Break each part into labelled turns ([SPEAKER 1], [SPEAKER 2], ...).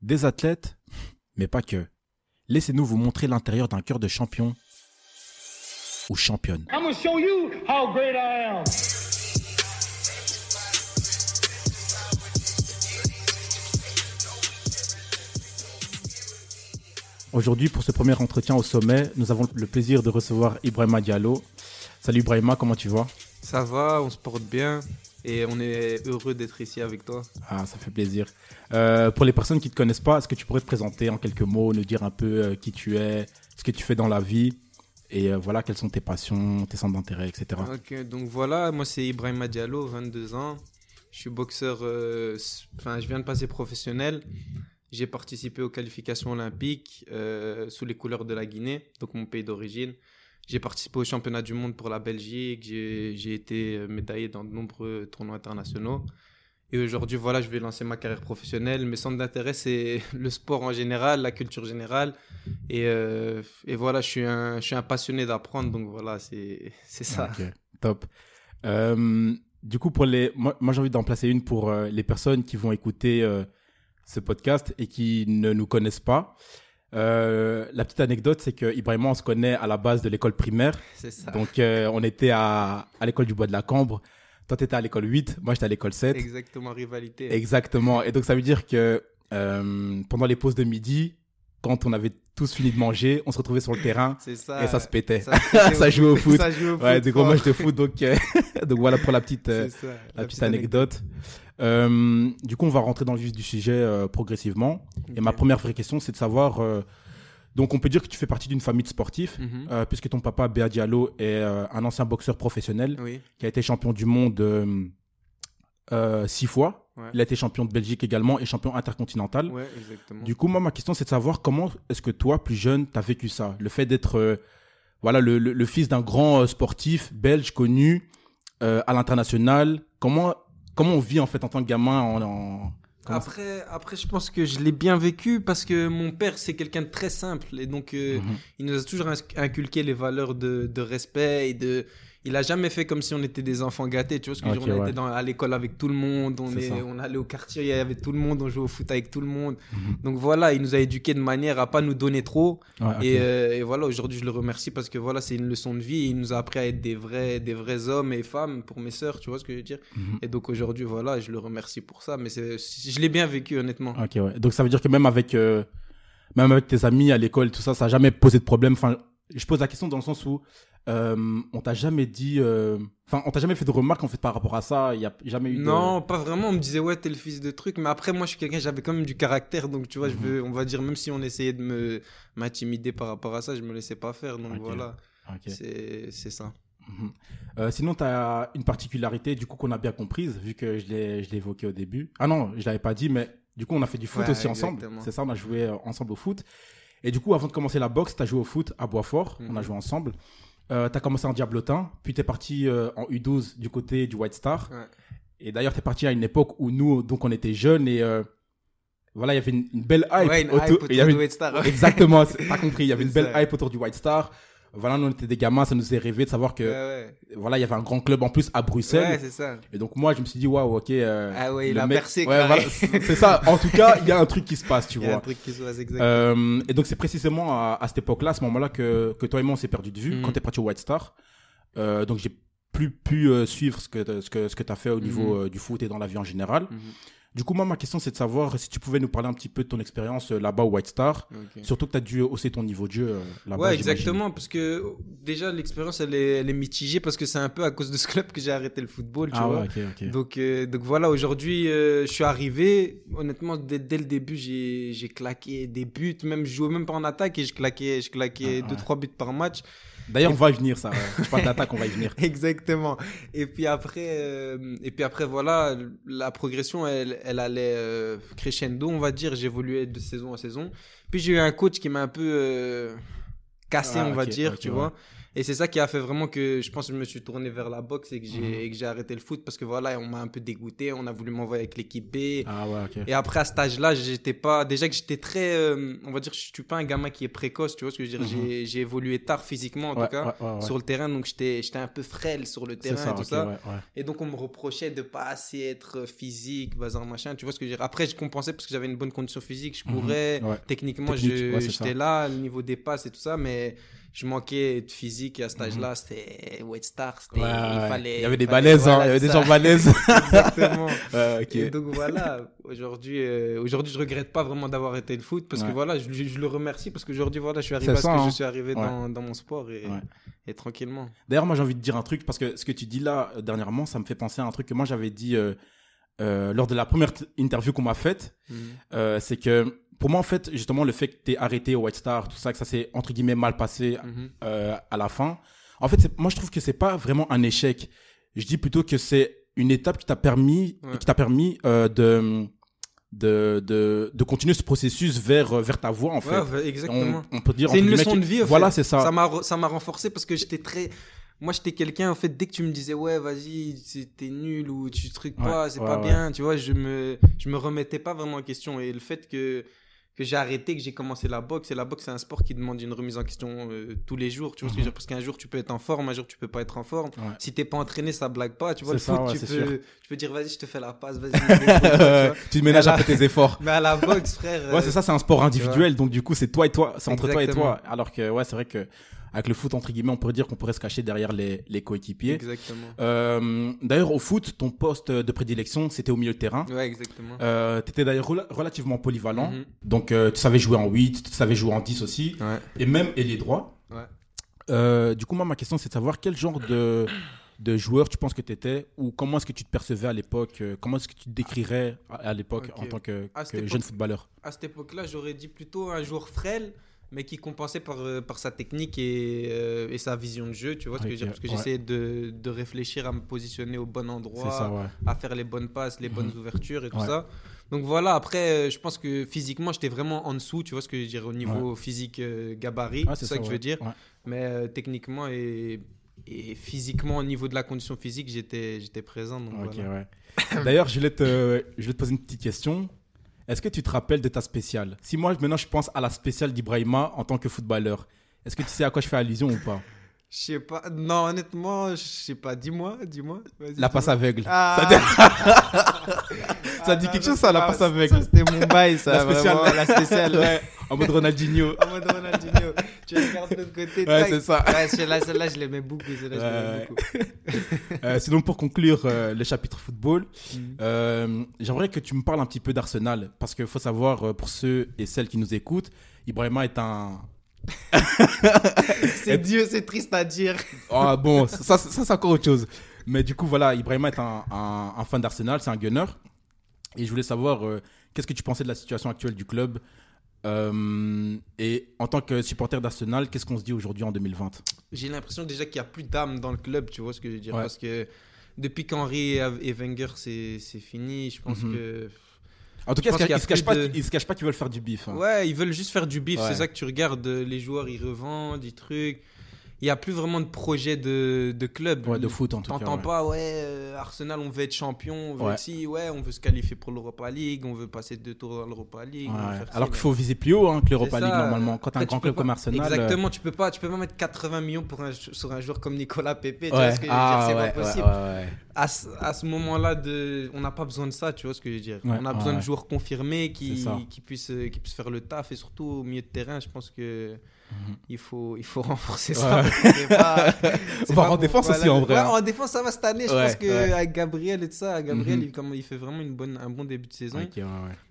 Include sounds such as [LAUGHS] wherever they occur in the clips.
[SPEAKER 1] des athlètes, mais pas que. Laissez-nous vous montrer l'intérieur d'un cœur de champion ou championne.
[SPEAKER 2] I'm gonna show you how great I am.
[SPEAKER 1] Aujourd'hui, pour ce premier entretien au sommet, nous avons le plaisir de recevoir Ibrahima Diallo. Salut Ibrahima, comment tu vas?
[SPEAKER 3] Ça va, on se porte bien et on est heureux d'être ici avec toi.
[SPEAKER 1] Ah, ça fait plaisir. Euh, pour les personnes qui ne te connaissent pas, est-ce que tu pourrais te présenter en quelques mots, nous dire un peu euh, qui tu es, ce que tu fais dans la vie et euh, voilà, quelles sont tes passions, tes centres d'intérêt, etc.
[SPEAKER 3] Ok, donc voilà, moi c'est Ibrahima Diallo, 22 ans. Je suis boxeur, enfin je viens de passer professionnel. J'ai participé aux qualifications olympiques sous les couleurs de la Guinée, donc mon pays d'origine. J'ai participé au championnat du monde pour la Belgique. J'ai été euh, médaillé dans de nombreux tournois internationaux. Et aujourd'hui, voilà, je vais lancer ma carrière professionnelle. Mes centres d'intérêt, c'est [LAUGHS] le sport en général, la culture générale. Et, euh, et voilà, je suis un, je suis un passionné d'apprendre. Donc voilà, c'est [LAUGHS] ça.
[SPEAKER 1] Ok, top. Euh, du coup, pour les, moi, j'ai envie d'en placer une pour les personnes qui vont écouter ce podcast et qui ne nous connaissent pas. Euh, la petite anecdote, c'est que Ibrahima, on se connaît à la base de l'école primaire.
[SPEAKER 3] C'est ça.
[SPEAKER 1] Donc, euh, on était à, à l'école du Bois de la Cambre. Toi, tu étais à l'école 8, moi, j'étais à l'école 7.
[SPEAKER 3] Exactement, rivalité.
[SPEAKER 1] Exactement. Et donc, ça veut dire que euh, pendant les pauses de midi, quand on avait tous fini de manger, on se retrouvait sur le terrain
[SPEAKER 3] C'est ça.
[SPEAKER 1] et ça se pétait.
[SPEAKER 3] Ça, se [LAUGHS]
[SPEAKER 1] Ça jouait au foot.
[SPEAKER 3] Ça jouait au
[SPEAKER 1] Ouais,
[SPEAKER 3] foot
[SPEAKER 1] des gros matchs de foot. Donc, [LAUGHS] donc voilà pour la petite,
[SPEAKER 3] ça,
[SPEAKER 1] la petite anecdote. Euh, du coup, on va rentrer dans le vif du sujet euh, progressivement. Et ma première vraie question, c'est de savoir. euh, donc, on peut dire que tu fais partie d'une famille de sportifs,
[SPEAKER 3] Mhm.
[SPEAKER 1] puisque ton papa, Béa Diallo, est un ancien boxeur professionnel
[SPEAKER 3] Oui,
[SPEAKER 1] qui a été champion du monde six fois.
[SPEAKER 3] Ouais.
[SPEAKER 1] Il a été champion de Belgique également et champion intercontinental.
[SPEAKER 3] ouais.
[SPEAKER 1] Du coup, moi, ma question, c'est de savoir comment est-ce que toi, plus jeune, tu as vécu ça? Le fait d'être voilà, le, le- le fils d'un grand sportif belge connu à l'international. Comment, comment on vit en fait en tant que gamin en, en-
[SPEAKER 3] Après, après, je pense que je l'ai bien vécu parce que mon père, c'est quelqu'un de très simple. Et donc, euh,
[SPEAKER 1] Mhm.
[SPEAKER 3] il nous a toujours inculqué les valeurs de, de respect et de. Il a jamais fait comme si on était des enfants gâtés. Tu vois ce que je veux
[SPEAKER 1] Ok,
[SPEAKER 3] dire? On
[SPEAKER 1] ouais.
[SPEAKER 3] était dans, à l'école avec tout le monde. On, est, on allait au quartier, il y avait tout le monde. On jouait au foot avec tout le monde.
[SPEAKER 1] Mhm.
[SPEAKER 3] Donc voilà, il nous a éduqués de manière à pas nous donner trop.
[SPEAKER 1] Ouais, ok.
[SPEAKER 3] Et, euh, et voilà, aujourd'hui, je le remercie parce que voilà, c'est une leçon de vie. Il nous a appris à être des vrais, des vrais hommes et femmes pour mes sœurs. Tu vois ce que je veux dire?
[SPEAKER 1] Mhm.
[SPEAKER 3] Et donc aujourd'hui, voilà, je le remercie pour ça. Mais je l'ai bien vécu, honnêtement.
[SPEAKER 1] Ok, ouais. Donc ça veut dire que même avec, euh, même avec tes amis à l'école, tout ça, ça n'a jamais posé de problème? Enfin, je pose la question dans le sens où euh, on t'a jamais dit, euh, enfin, on t'a jamais fait de remarques en fait par rapport à ça. Il y a jamais eu. de-
[SPEAKER 3] Non, pas vraiment. On me disait, ouais, t'es le fils de truc. Mais après, moi, je suis quelqu'un, j'avais quand même du caractère. Donc, tu vois,
[SPEAKER 1] Mhm.
[SPEAKER 3] je veux, on va dire, même si on essayait de me m'intimider par rapport à ça, je me laissais pas faire. Donc, voilà,
[SPEAKER 1] Ok.
[SPEAKER 3] c'est ça.
[SPEAKER 1] Mhm. Euh, sinon, tu as une particularité, du coup, qu'on a bien comprise, vu que je l'ai évoqué au début. Ah non, je l'avais pas dit, mais du coup, on a fait du foot
[SPEAKER 3] Ouais,
[SPEAKER 1] aussi ensemble. C'est ça, on a joué ensemble au foot. Et du coup, avant de commencer la boxe, tu as joué au foot à Boisfort. On a
[SPEAKER 3] Mhm.
[SPEAKER 1] joué ensemble. Euh, tu as commencé en Diablotin, puis tu es parti euh, en U12 du côté du White Star.
[SPEAKER 3] Ouais.
[SPEAKER 1] Et d'ailleurs, tu es parti à une époque où nous, donc, on était jeunes et euh, voilà, il y avait une, une belle hype.
[SPEAKER 3] ouais, une
[SPEAKER 1] autour-
[SPEAKER 3] hype [LAUGHS] autour
[SPEAKER 1] y avait une-
[SPEAKER 3] White Star. ouais.
[SPEAKER 1] Exactement, t'as [LAUGHS] compris. Il y avait une belle hype autour du White Star. Voilà, nous, on était des gamins, ça nous faisait rêver de savoir que
[SPEAKER 3] Ouais, ouais.
[SPEAKER 1] voilà, il y avait un grand club en plus à Bruxelles.
[SPEAKER 3] Ouais, c'est ça.
[SPEAKER 1] Et donc moi, je me suis dit, waouh, ok. euh,
[SPEAKER 3] Ah ouais, il a
[SPEAKER 1] mec-
[SPEAKER 3] percé,
[SPEAKER 1] voilà, c'est ça. En tout cas, il y a un truc qui se passe, tu [LAUGHS]
[SPEAKER 3] Il y a un
[SPEAKER 1] vois.
[SPEAKER 3] truc qui se passe exactement.
[SPEAKER 1] Euh, et donc c'est précisément à, à cette époque-là, à ce moment-là, que, que toi et moi on s'est perdu de vue
[SPEAKER 3] Mhm.
[SPEAKER 1] quand t'es parti au White Star. Euh, donc j'ai plus pu suivre ce que ce que ce que t'as fait au niveau
[SPEAKER 3] Mhm.
[SPEAKER 1] euh, du foot et dans la vie en général.
[SPEAKER 3] Mhm.
[SPEAKER 1] Du coup, moi, ma question, c'est de savoir si tu pouvais nous parler un petit peu de ton expérience euh, là-bas au White Star. Surtout que tu as dû hausser ton niveau de jeu euh, là-bas.
[SPEAKER 3] Ouais, exactement, parce que déjà l'expérience elle est, elle est mitigée parce que c'est un peu à cause de ce club que j'ai arrêté le football, tu
[SPEAKER 1] Ah
[SPEAKER 3] vois.
[SPEAKER 1] ouais.
[SPEAKER 3] Donc, euh, donc voilà, aujourd'hui, euh, je suis arrivé. Honnêtement, dès, dès le début, j'ai j'ai claqué des buts. Même, je jouais même pas en attaque et je claquais, je claquais
[SPEAKER 1] Ah,
[SPEAKER 3] 2-3 buts par match.
[SPEAKER 1] D'ailleurs, on va y venir, ça. Je parle d'attaque, on va y venir. [LAUGHS]
[SPEAKER 3] Exactement. Et puis après, euh, et puis après voilà, la progression, elle, elle allait euh, crescendo, on va dire. J'évoluais de saison à saison. Puis j'ai eu un coach qui m'a un peu euh, cassé,
[SPEAKER 1] Ah,
[SPEAKER 3] on va dire, tu
[SPEAKER 1] ouais.
[SPEAKER 3] vois. Et c'est ça qui a fait vraiment que je pense que je me suis tourné vers la boxe et que j'ai j'ai arrêté le foot parce que voilà, on m'a un peu dégoûté. On a voulu m'envoyer avec l'équipe B.
[SPEAKER 1] Ah ouais.
[SPEAKER 3] Et après, à cet âge-là, j'étais pas. Déjà que j'étais très. euh, on va dire, je suis pas un gamin qui est précoce, tu vois ce que je veux dire?
[SPEAKER 1] Mhm.
[SPEAKER 3] J'ai- évolué tard physiquement, en
[SPEAKER 1] Ouais,
[SPEAKER 3] tout cas,
[SPEAKER 1] ouais,
[SPEAKER 3] sur le terrain. Donc, j'étais un peu frêle sur le terrain
[SPEAKER 1] ça,
[SPEAKER 3] et tout ça. Et donc, on me reprochait de pas assez être physique, bazar, machin. Tu vois ce que je veux dire? Après, je compensais parce que j'avais une bonne condition physique. Je
[SPEAKER 1] Mhm.
[SPEAKER 3] courais.
[SPEAKER 1] Ouais.
[SPEAKER 3] Techniquement, j'étais là, le niveau des passes et tout ça, mais je manquais de physique. Et à cet
[SPEAKER 1] Mhm.
[SPEAKER 3] âge-là, c'était White Star.
[SPEAKER 1] Ouais,
[SPEAKER 3] il fallait.
[SPEAKER 1] il y avait des balaises, hein, il y avait des gens balaises. [LAUGHS]
[SPEAKER 3] Exactement. [LAUGHS]
[SPEAKER 1] Ouais, ok.
[SPEAKER 3] Et donc voilà, aujourd'hui, euh, aujourd'hui, je regrette pas vraiment d'avoir été le foot parce
[SPEAKER 1] Ouais.
[SPEAKER 3] que voilà, je, le remercie parce qu'aujourd'hui, voilà, je suis arrivé à ce que
[SPEAKER 1] hein.
[SPEAKER 3] je suis arrivé dans, dans mon sport et, et tranquillement.
[SPEAKER 1] D'ailleurs, moi, j'ai envie de dire un truc parce que ce que tu dis là euh, dernièrement, ça me fait penser à un truc que moi j'avais dit euh, euh, lors de la première interview qu'on m'a faite. Euh, c'est que pour moi, en fait, justement, le fait que tu arrêté au White Star, tout ça, que ça s'est entre guillemets mal passé
[SPEAKER 3] Mhm.
[SPEAKER 1] euh, à la fin. En fait, moi, je trouve que c'est pas vraiment un échec. Je dis plutôt que c'est une étape qui t'a permis,
[SPEAKER 3] Ouais.
[SPEAKER 1] qui t'a permis euh, de, de, de, de continuer ce processus vers, euh, vers ta voie, en fait.
[SPEAKER 3] Ouais, exactement.
[SPEAKER 1] On, on peut dire
[SPEAKER 3] C'est une leçon de vie.
[SPEAKER 1] Voilà,
[SPEAKER 3] fait.
[SPEAKER 1] c'est ça.
[SPEAKER 3] Ça m'a renforcé parce que j'étais très. Moi, j'étais quelqu'un, en fait, dès que tu me disais, ouais, vas-y, t'es nul ou tu trucs
[SPEAKER 1] Ouais,
[SPEAKER 3] pas, c'est
[SPEAKER 1] ouais,
[SPEAKER 3] pas
[SPEAKER 1] ouais.
[SPEAKER 3] bien, tu vois, je me, je me remettais pas vraiment en question. Et le fait que, que j'ai arrêté, que j'ai commencé la boxe, et la boxe, c'est un sport qui demande une remise en question euh, tous les jours, tu vois ce que je veux dire, parce qu'un jour, tu peux être en forme, un jour, tu peux pas être en forme.
[SPEAKER 1] Ouais.
[SPEAKER 3] Si t'es pas entraîné, ça blague pas, tu vois, le
[SPEAKER 1] ça,
[SPEAKER 3] foot,
[SPEAKER 1] ouais,
[SPEAKER 3] tu, peux, tu peux dire, vas-y, je te fais la passe, vas-y. [LAUGHS] tu
[SPEAKER 1] tu ménages peu tes efforts. [LAUGHS]
[SPEAKER 3] Mais à la boxe, frère.
[SPEAKER 1] Ouais,
[SPEAKER 3] euh,
[SPEAKER 1] c'est ça, c'est un sport individuel, donc du coup, c'est toi et toi, c'est entre toi et toi. Alors que, ouais, c'est vrai que avec le foot, entre guillemets, on pourrait dire qu'on pourrait se cacher derrière les, les coéquipiers.
[SPEAKER 3] Exactement.
[SPEAKER 1] Euh, d'ailleurs, au foot, ton poste de prédilection, c'était au milieu de terrain.
[SPEAKER 3] Ouais, exactement.
[SPEAKER 1] Euh, tu étais d'ailleurs rela- relativement polyvalent.
[SPEAKER 3] Mhm.
[SPEAKER 1] Donc, euh, tu savais jouer en 8, tu savais jouer en 10 aussi,
[SPEAKER 3] Ouais.
[SPEAKER 1] et même ailier droit.
[SPEAKER 3] Ouais.
[SPEAKER 1] Du coup, moi, ma question, c'est de savoir quel genre de, de joueur tu penses que tu étais, ou comment est-ce que tu te percevais à l'époque, comment est-ce que tu te décrirais à, à l'époque en tant que, que jeune footballeur?
[SPEAKER 3] À cette époque-là, j'aurais dit plutôt un joueur frêle, mais qui compensait par, euh, par sa technique et, euh, et sa vision de jeu, tu vois ce que je veux
[SPEAKER 1] Ok,
[SPEAKER 3] dire Parce que
[SPEAKER 1] ouais.
[SPEAKER 3] j'essayais de, de réfléchir à me positionner au bon
[SPEAKER 1] ça,
[SPEAKER 3] endroit,
[SPEAKER 1] ouais.
[SPEAKER 3] à faire les bonnes passes, les bonnes ouvertures et tout
[SPEAKER 1] Ouais.
[SPEAKER 3] ça. Donc voilà, après, euh, je pense que physiquement, j'étais vraiment en dessous, tu vois ce que je veux dire, au niveau physique euh, gabarit, c'est ça, que je veux dire. Mais euh, techniquement et, et physiquement, au niveau de la condition physique, j'étais j'étais présent. [LAUGHS]
[SPEAKER 1] D'ailleurs, je voulais te, je voulais te poser une petite question. Est-ce que tu te rappelles de ta spéciale? Si moi, maintenant, je pense à la spéciale d'Ibrahima en tant que footballeur, est-ce que tu sais à quoi je fais allusion ou pas?
[SPEAKER 3] Je sais pas, non, honnêtement, je sais pas, dis-moi, dis-moi.
[SPEAKER 1] La passe aveugle.
[SPEAKER 3] Ah.
[SPEAKER 1] Ça dit- [LAUGHS] Ça dit
[SPEAKER 3] non,
[SPEAKER 1] quelque chose, ça, la
[SPEAKER 3] c'est
[SPEAKER 1] passe
[SPEAKER 3] pas-
[SPEAKER 1] aveugle.
[SPEAKER 3] C'était mon bail, ça.
[SPEAKER 1] La spéciale.
[SPEAKER 3] vraiment, la spéciale. [LAUGHS]
[SPEAKER 1] Ouais, en mode Ronaldinho.
[SPEAKER 3] En mode Ronaldinho. Tu regardes de l'autre côté.
[SPEAKER 1] Ouais, c'est ça.
[SPEAKER 3] Ouais, celle-là, celle-là, je l'aimais beaucoup. Celle-là, je
[SPEAKER 1] Ouais.
[SPEAKER 3] beaucoup.
[SPEAKER 1] Euh, sinon, pour conclure euh, le chapitre football,
[SPEAKER 3] Mhm.
[SPEAKER 1] euh, j'aimerais que tu me parles un petit peu d'Arsenal. Parce qu'il faut savoir, pour ceux et celles qui nous écoutent, Ibrahima est un. [LAUGHS]
[SPEAKER 3] C'est Dieu, c'est triste à dire.
[SPEAKER 1] Ah bon, ça, ça, ça, c'est encore autre chose. Mais du coup, voilà, Ibrahima est un, un- un fan d'Arsenal, c'est un gunner. Et je voulais savoir, qu'est-ce que tu pensais de la situation actuelle du club Euh, Et en tant que supporter d'Arsenal, qu'est-ce qu'on se dit aujourd'hui en 2020
[SPEAKER 3] J'ai l'impression déjà qu'il n'y a plus d'âme dans le club, tu vois ce que je veux dire
[SPEAKER 1] Ouais.
[SPEAKER 3] Parce que depuis qu'Henri et Wenger, c'est fini, je pense
[SPEAKER 1] Mhm.
[SPEAKER 3] que.
[SPEAKER 1] En tout cas, ils
[SPEAKER 3] a
[SPEAKER 1] se cachent pas,
[SPEAKER 3] de-
[SPEAKER 1] ils se cachent pas qu'ils veulent faire du bif. hein.
[SPEAKER 3] Ouais, ils veulent juste faire du bif,
[SPEAKER 1] Ouais.
[SPEAKER 3] c'est ça que tu regardes. Les joueurs, ils revendent, des trucs. Il n'y a plus vraiment de projet de, de club.
[SPEAKER 1] Ouais, de foot en tout cas.
[SPEAKER 3] T'entends
[SPEAKER 1] ouais.
[SPEAKER 3] pas, ouais, euh, Arsenal, on veut être champion, on veut
[SPEAKER 1] Ouais.
[SPEAKER 3] ci, ouais, on veut se qualifier pour l'Europa League, on veut passer deux tours dans l'Europa League.
[SPEAKER 1] Ouais. Alors qu'il faut viser plus haut hein, que l'Europa
[SPEAKER 3] C'est
[SPEAKER 1] League normalement. Quand t'as un grand club
[SPEAKER 3] pas-
[SPEAKER 1] comme Arsenal. euh,
[SPEAKER 3] Exactement, tu peux pas, tu peux pas mettre 80 millions pour un, sur un joueur comme Nicolas Pepe. Tu vois ce que je veux dire,
[SPEAKER 1] Ah,
[SPEAKER 3] c'est
[SPEAKER 1] ouais,
[SPEAKER 3] pas possible. À ce, à ce moment-là, de, on n'a pas besoin de ça, tu vois ce que je veux dire. On a besoin de joueurs confirmés qui,
[SPEAKER 1] C'est
[SPEAKER 3] qui, puissent, euh, qui puissent faire le taf et surtout au milieu de terrain, je pense que
[SPEAKER 1] Mhm.
[SPEAKER 3] il, faut, il faut [LAUGHS] renforcer
[SPEAKER 1] Ouais.
[SPEAKER 3] ça. [LAUGHS] Pas-
[SPEAKER 1] en défense aussi, en vrai,
[SPEAKER 3] Ouais,
[SPEAKER 1] hein.
[SPEAKER 3] en défense, ça va cette année. Je pense que
[SPEAKER 1] ouais.
[SPEAKER 3] avec Gabriel et tout ça, Gabriel,
[SPEAKER 1] Mhm.
[SPEAKER 3] il, comme, il fait vraiment une bonne, un bon début de saison.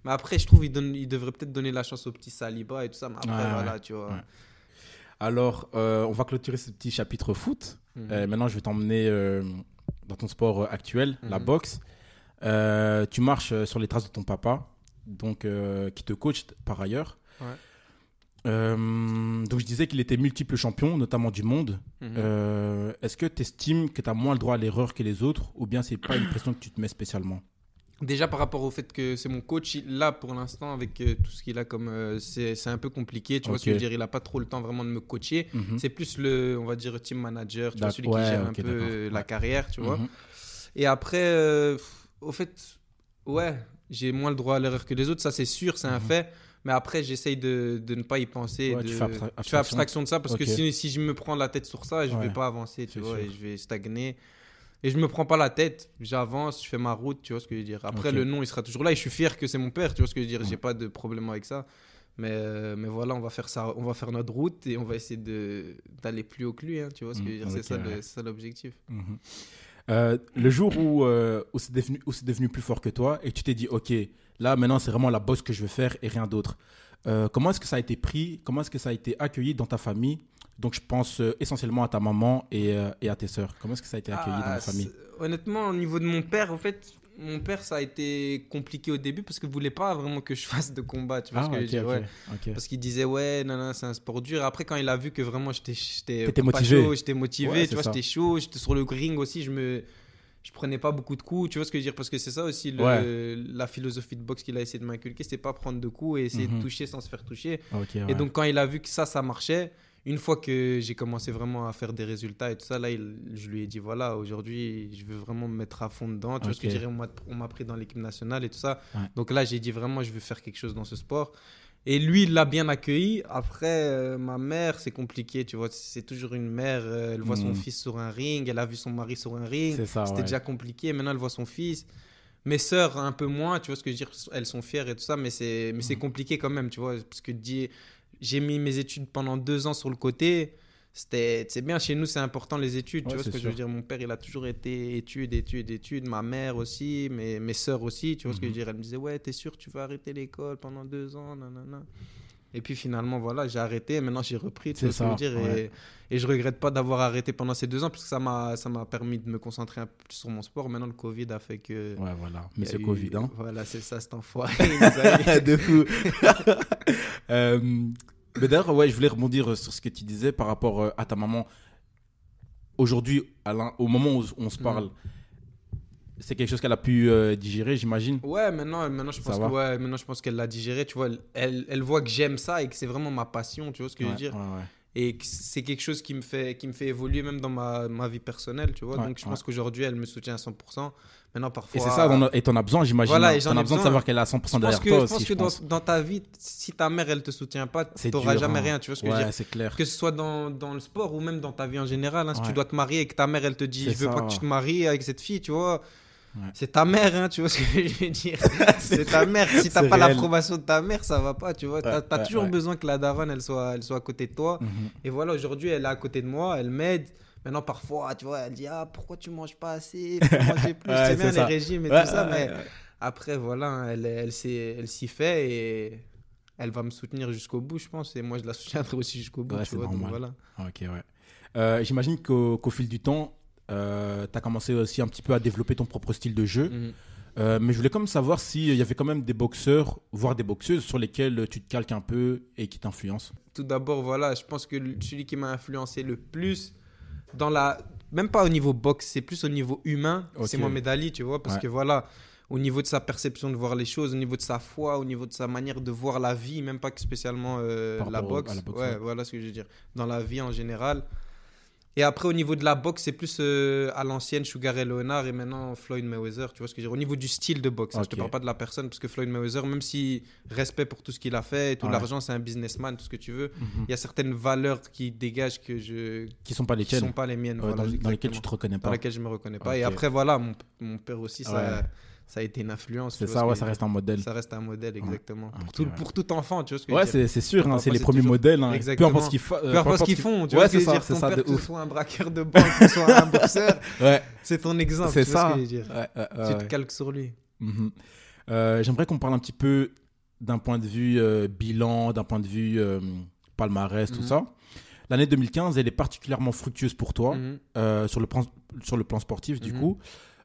[SPEAKER 3] Mais après, je trouve qu'il donne- il devrait peut-être donner la chance au petit Saliba et tout ça. Mais après, voilà, tu vois.
[SPEAKER 1] Alors, euh, on va clôturer ce petit chapitre foot.
[SPEAKER 3] Mhm.
[SPEAKER 1] Euh, maintenant, je vais t'emmener euh, dans ton sport actuel, la boxe. Tu marches sur les traces de ton papa, donc qui te coach par ailleurs.
[SPEAKER 3] Ouais.
[SPEAKER 1] Euh, donc, je disais qu'il était multiple champion, notamment du monde.
[SPEAKER 3] Mhm.
[SPEAKER 1] Euh, Est-ce que tu estimes que tu as moins le droit à l'erreur que les autres, ou bien c'est pas une pression que tu te mets spécialement?
[SPEAKER 3] Déjà par rapport au fait que c'est mon coach, là pour l'instant avec euh, tout ce qu'il a comme euh, c'est un peu compliqué, tu vois ce que je veux dire, il a pas trop le temps vraiment de me coacher.
[SPEAKER 1] Mhm.
[SPEAKER 3] C'est plus le on va dire team manager, tu vois
[SPEAKER 1] D'ac-
[SPEAKER 3] celui
[SPEAKER 1] ouais,
[SPEAKER 3] qui gère un peu la carrière, tu vois.
[SPEAKER 1] Mhm.
[SPEAKER 3] Et après euh, au fait ouais, j'ai moins le droit à l'erreur que les autres, ça c'est sûr, c'est un fait. Mais après, j'essaye de, de ne pas y penser.
[SPEAKER 1] Ouais,
[SPEAKER 3] de...
[SPEAKER 1] tu fais abstra-
[SPEAKER 3] je fais
[SPEAKER 1] abstraction.
[SPEAKER 3] abstraction de ça parce que si, si je me prends la tête sur ça, je
[SPEAKER 1] Ouais.
[SPEAKER 3] vais pas avancer, tu vois,
[SPEAKER 1] sûr.
[SPEAKER 3] et je vais stagner. Et je me prends pas la tête, j'avance, je fais ma route, tu vois ce que je veux dire. Après, le nom, il sera toujours là et je suis fier que c'est mon père, tu vois ce que je veux dire. J'ai pas de problème avec ça. Mais, euh, mais voilà, on va faire ça, on va faire notre route et on va essayer de d'aller plus haut que lui, hein, tu vois ce que je veux dire.
[SPEAKER 1] Mm,
[SPEAKER 3] c'est ça, l'objectif.
[SPEAKER 1] Mhm. Euh, le jour où, euh, où c'est devenu, devenu plus fort que toi et tu t'es dit, OK, là maintenant c'est vraiment la boxe que je veux faire et rien d'autre. Euh, comment est-ce que ça a été pris? Comment est-ce que ça a été accueilli dans ta famille? Donc je pense euh, essentiellement à ta maman et, euh, et à tes sœurs. Comment est-ce que ça a été accueilli dans
[SPEAKER 3] Ah,
[SPEAKER 1] la famille?
[SPEAKER 3] Honnêtement, au niveau de mon père, en fait, mon père, ça a été compliqué au début parce qu'il voulait pas vraiment que je [LAUGHS] fasse de combat, tu vois ce que je ouais. Parce qu'il disait, ouais, non, non, c'est un sport dur. Après, quand il a vu que vraiment j'étais j'étais
[SPEAKER 1] motivé.
[SPEAKER 3] chaud, j'étais motivé,
[SPEAKER 1] Ouais,
[SPEAKER 3] tu vois, j'étais chaud, j'étais sur le ring aussi, je me. Je prenais pas beaucoup de coups, tu vois ce que je veux dire? Parce que c'est ça aussi le-
[SPEAKER 1] Ouais.
[SPEAKER 3] la philosophie de boxe qu'il a essayé de m'inculquer, c'était pas prendre de coups et essayer
[SPEAKER 1] Mhm.
[SPEAKER 3] de toucher sans se faire toucher. Et
[SPEAKER 1] ouais.
[SPEAKER 3] donc, quand il a vu que ça, ça marchait, une fois que j'ai commencé vraiment à faire des résultats et tout ça, là, il- je lui ai dit voilà, aujourd'hui, je veux vraiment me mettre à fond dedans. Tu vois ce que je dirais? On m'a- On m'a pris dans l'équipe nationale et tout ça.
[SPEAKER 1] Ouais.
[SPEAKER 3] Donc là, j'ai dit vraiment, je veux faire quelque chose dans ce sport. Et lui, il l'a bien accueilli. Après, euh, ma mère, c'est compliqué, tu vois. C'est toujours une mère, euh, elle voit son
[SPEAKER 1] Mhm.
[SPEAKER 3] fils sur un ring, elle a vu son mari sur un ring.
[SPEAKER 1] c'est ça.
[SPEAKER 3] C'était
[SPEAKER 1] ouais.
[SPEAKER 3] déjà compliqué. Maintenant, elle voit son fils. Mes sœurs, un peu moins, tu vois ce que je veux dire. Elles sont fières et tout ça, mais c'est, mais c'est
[SPEAKER 1] Mhm.
[SPEAKER 3] compliqué quand même, tu vois. Parce que j'ai mis mes études pendant deux ans sur le côté. C'était, c'est bien, chez nous, c'est important les études.
[SPEAKER 1] Ouais,
[SPEAKER 3] tu vois ce
[SPEAKER 1] c'est
[SPEAKER 3] que je veux dire? Mon père, il a toujours été études, études, études. Ma mère aussi, mes, mes sœurs aussi. Tu vois ce que je veux
[SPEAKER 1] Mhm.
[SPEAKER 3] dire? Elle me disait, ouais, t'es sûr, tu vas arrêter l'école pendant deux ans, nanana. Et puis finalement, voilà, j'ai arrêté. Maintenant, j'ai repris. Tu
[SPEAKER 1] C'est
[SPEAKER 3] vois ce que je veux dire?
[SPEAKER 1] ouais.
[SPEAKER 3] Et, et je regrette pas d'avoir arrêté pendant ces deux ans parce que ça m'a, ça m'a permis de me concentrer un peu plus sur mon sport. Maintenant, le Covid a fait que.
[SPEAKER 1] Ouais, voilà. Monsieur
[SPEAKER 3] eu-
[SPEAKER 1] Covid, hein.
[SPEAKER 3] Voilà, c'est ça, cet enfoiré. [LAUGHS]
[SPEAKER 1] de fou. [LAUGHS] [LAUGHS] Euh, mais d'ailleurs, ouais, je voulais rebondir sur ce que tu disais par rapport euh, à ta maman. Aujourd'hui, au moment où on se parle, c'est quelque chose qu'elle a pu euh, digérer, j'imagine.
[SPEAKER 3] ouais, maintenant, maintenant, je pense que, ouais, maintenant, je pense qu'elle l'a digéré. Tu vois, elle, elle, voit que j'aime ça et que c'est vraiment ma passion. Tu vois ce que je veux dire
[SPEAKER 1] ouais, ouais.
[SPEAKER 3] Et que c'est quelque chose qui me fait, qui me fait évoluer même dans ma, ma vie personnelle. Tu vois Donc, je pense qu'aujourd'hui, elle me soutient à 100%. Maintenant, parfois.
[SPEAKER 1] Et c'est ça, et t'en as besoin, j'imagine.
[SPEAKER 3] Voilà,
[SPEAKER 1] hein.
[SPEAKER 3] et
[SPEAKER 1] T'en as besoin de savoir qu'elle est à 100%
[SPEAKER 3] Je pense
[SPEAKER 1] derrière
[SPEAKER 3] que,
[SPEAKER 1] toi
[SPEAKER 3] je pense
[SPEAKER 1] je
[SPEAKER 3] que dans,
[SPEAKER 1] pense.
[SPEAKER 3] dans ta vie, si ta mère, elle te soutient pas, t'auras
[SPEAKER 1] dur,
[SPEAKER 3] jamais
[SPEAKER 1] hein.
[SPEAKER 3] rien. Tu vois ce que je veux
[SPEAKER 1] Ouais,
[SPEAKER 3] dire?
[SPEAKER 1] c'est clair.
[SPEAKER 3] Que ce soit dans, dans le sport ou même dans ta vie en général. hein, si tu dois te marier et que ta mère, elle te dit Je veux
[SPEAKER 1] ça,
[SPEAKER 3] pas que tu te maries avec cette fille, tu vois. C'est ta mère, hein, tu vois ce que je veux dire? [LAUGHS] c'est ta mère. Si t'as pas l'approbation de ta mère, ça va pas, tu vois. T'as
[SPEAKER 1] ouais,
[SPEAKER 3] toujours besoin que la daronne, elle soit, elle soit à côté de toi.
[SPEAKER 1] Mhm.
[SPEAKER 3] Et voilà, aujourd'hui, elle est à côté de moi, elle m'aide. Maintenant, parfois, tu vois, elle dit Ah, pourquoi tu manges pas assez? [LAUGHS] Faut manger plus?
[SPEAKER 1] Ouais,
[SPEAKER 3] c'est bien les régimes et
[SPEAKER 1] Ouais,
[SPEAKER 3] tout ça, mais après, voilà, elle, elle, elle s'y fait et elle va me soutenir jusqu'au bout, je pense. Et moi, je la soutiendrai [LAUGHS] aussi jusqu'au bout, tu vois. donc voilà.
[SPEAKER 1] Ok, ouais. Euh, J'imagine qu'au fil du temps, tu as commencé aussi un petit peu à développer ton propre style de jeu.
[SPEAKER 3] Mhm.
[SPEAKER 1] Euh, mais je voulais quand même savoir s'il y avait quand même des boxeurs, voire des boxeuses, sur lesquels tu te calques un peu et qui t'influencent.
[SPEAKER 3] Tout d'abord, voilà, je pense que celui qui m'a influencé le plus dans la. Même pas au niveau boxe, c'est plus au niveau humain. C'est Mohamed Ali, tu vois, parce
[SPEAKER 1] Ouais.
[SPEAKER 3] que voilà, au niveau de sa perception de voir les choses, au niveau de sa foi, au niveau de sa manière de voir la vie, même pas que spécialement euh, la boxe.
[SPEAKER 1] à la boxe,
[SPEAKER 3] ouais,
[SPEAKER 1] ouais.
[SPEAKER 3] voilà ce que je veux dire. Dans la vie en général. Et après, au niveau de la boxe, c'est plus euh, à l'ancienne Sugar Ray Leonard et maintenant Floyd Mayweather. Tu vois ce que je veux dire? Au niveau du style de boxe, hein, je te
[SPEAKER 1] Ok.
[SPEAKER 3] parle pas de la personne, parce que Floyd Mayweather, même si respect pour tout ce qu'il a fait, tout
[SPEAKER 1] Ouais.
[SPEAKER 3] l'argent, c'est un businessman, tout ce que tu veux, il y a certaines valeurs qui dégagent que je
[SPEAKER 1] Qui sont pas les
[SPEAKER 3] qui
[SPEAKER 1] tiennes,
[SPEAKER 3] sont pas les miennes voilà,
[SPEAKER 1] dans, dans
[SPEAKER 3] exactement.
[SPEAKER 1] tu te reconnais
[SPEAKER 3] dans
[SPEAKER 1] pas.
[SPEAKER 3] lesquelles je me reconnais pas et après voilà mon, mon père aussi ça,
[SPEAKER 1] Ouais.
[SPEAKER 3] Ça a été une influence
[SPEAKER 1] C'est ça, ouais, ça reste un modèle.
[SPEAKER 3] ça reste un modèle exactement
[SPEAKER 1] Ok,
[SPEAKER 3] pour, tout,
[SPEAKER 1] ouais.
[SPEAKER 3] pour tout enfant tu vois ce que
[SPEAKER 1] Ouais,
[SPEAKER 3] je veux dire
[SPEAKER 1] c'est c'est sûr, hein, c'est les premiers
[SPEAKER 3] toujours-
[SPEAKER 1] modèles. hein. Peu importe ce qu'ils euh,
[SPEAKER 3] peu importe ce qu'ils font tu
[SPEAKER 1] Ouais,
[SPEAKER 3] vois ce que
[SPEAKER 1] c'est
[SPEAKER 3] je veux
[SPEAKER 1] ça,
[SPEAKER 3] dire
[SPEAKER 1] c'est
[SPEAKER 3] ton
[SPEAKER 1] ça,
[SPEAKER 3] père que soit un braqueur de banque que soit un [LAUGHS] boxeur
[SPEAKER 1] Ouais,
[SPEAKER 3] c'est ton exemple
[SPEAKER 1] c'est
[SPEAKER 3] vois
[SPEAKER 1] ça.
[SPEAKER 3] ce que je veux dire
[SPEAKER 1] Ouais, ouais,
[SPEAKER 3] tu te calques sur lui
[SPEAKER 1] Mhm. Euh, J'aimerais qu'on parle un petit peu d'un point de vue euh, bilan, d'un point de vue euh, palmarès, tout
[SPEAKER 3] Mhm.
[SPEAKER 1] ça. L'année 2015, elle est particulièrement fructueuse pour toi
[SPEAKER 3] Mhm.
[SPEAKER 1] euh, sur, le plan, sur le plan sportif, du coup.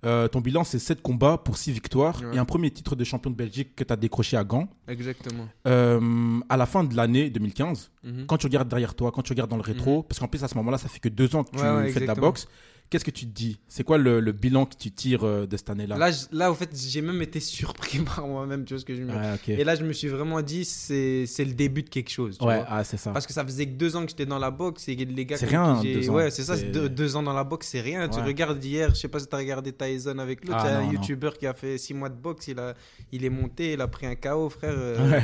[SPEAKER 1] Euh, ton bilan, c'est 7 combats pour 6 victoires
[SPEAKER 3] Ouais.
[SPEAKER 1] et un premier titre de champion de Belgique que tu as décroché à Gand.
[SPEAKER 3] exactement
[SPEAKER 1] Euh, à la fin de l'année 2015,
[SPEAKER 3] Mhm.
[SPEAKER 1] quand tu regardes derrière toi, quand tu regardes dans le rétro, parce qu'en plus à ce moment-là, ça fait que deux ans que tu
[SPEAKER 3] Ouais,
[SPEAKER 1] fais de la boxe, qu'est-ce que tu te dis? C'est quoi le, le bilan que tu tires euh, de cette année-là?
[SPEAKER 3] Là, là, en fait, j'ai même été surpris [LAUGHS] par moi-même, tu vois ce que je me
[SPEAKER 1] Ouais, ok.
[SPEAKER 3] Et là, je me suis vraiment dit, c'est le début de quelque chose. tu
[SPEAKER 1] ouais,
[SPEAKER 3] vois.
[SPEAKER 1] ah, c'est ça.
[SPEAKER 3] Parce que ça faisait que deux ans que j'étais dans la boxe et les gars.
[SPEAKER 1] C'est rien, deux ans.
[SPEAKER 3] Ouais, c'est ça, deux, deux ans dans la boxe, c'est rien. Tu regardes hier, je sais pas si t'as regardé Tyson avec l'autre,
[SPEAKER 1] Ah,
[SPEAKER 3] un. YouTuber qui a fait six mois de boxe, il, a, il est monté, il a pris un KO, frère. euh,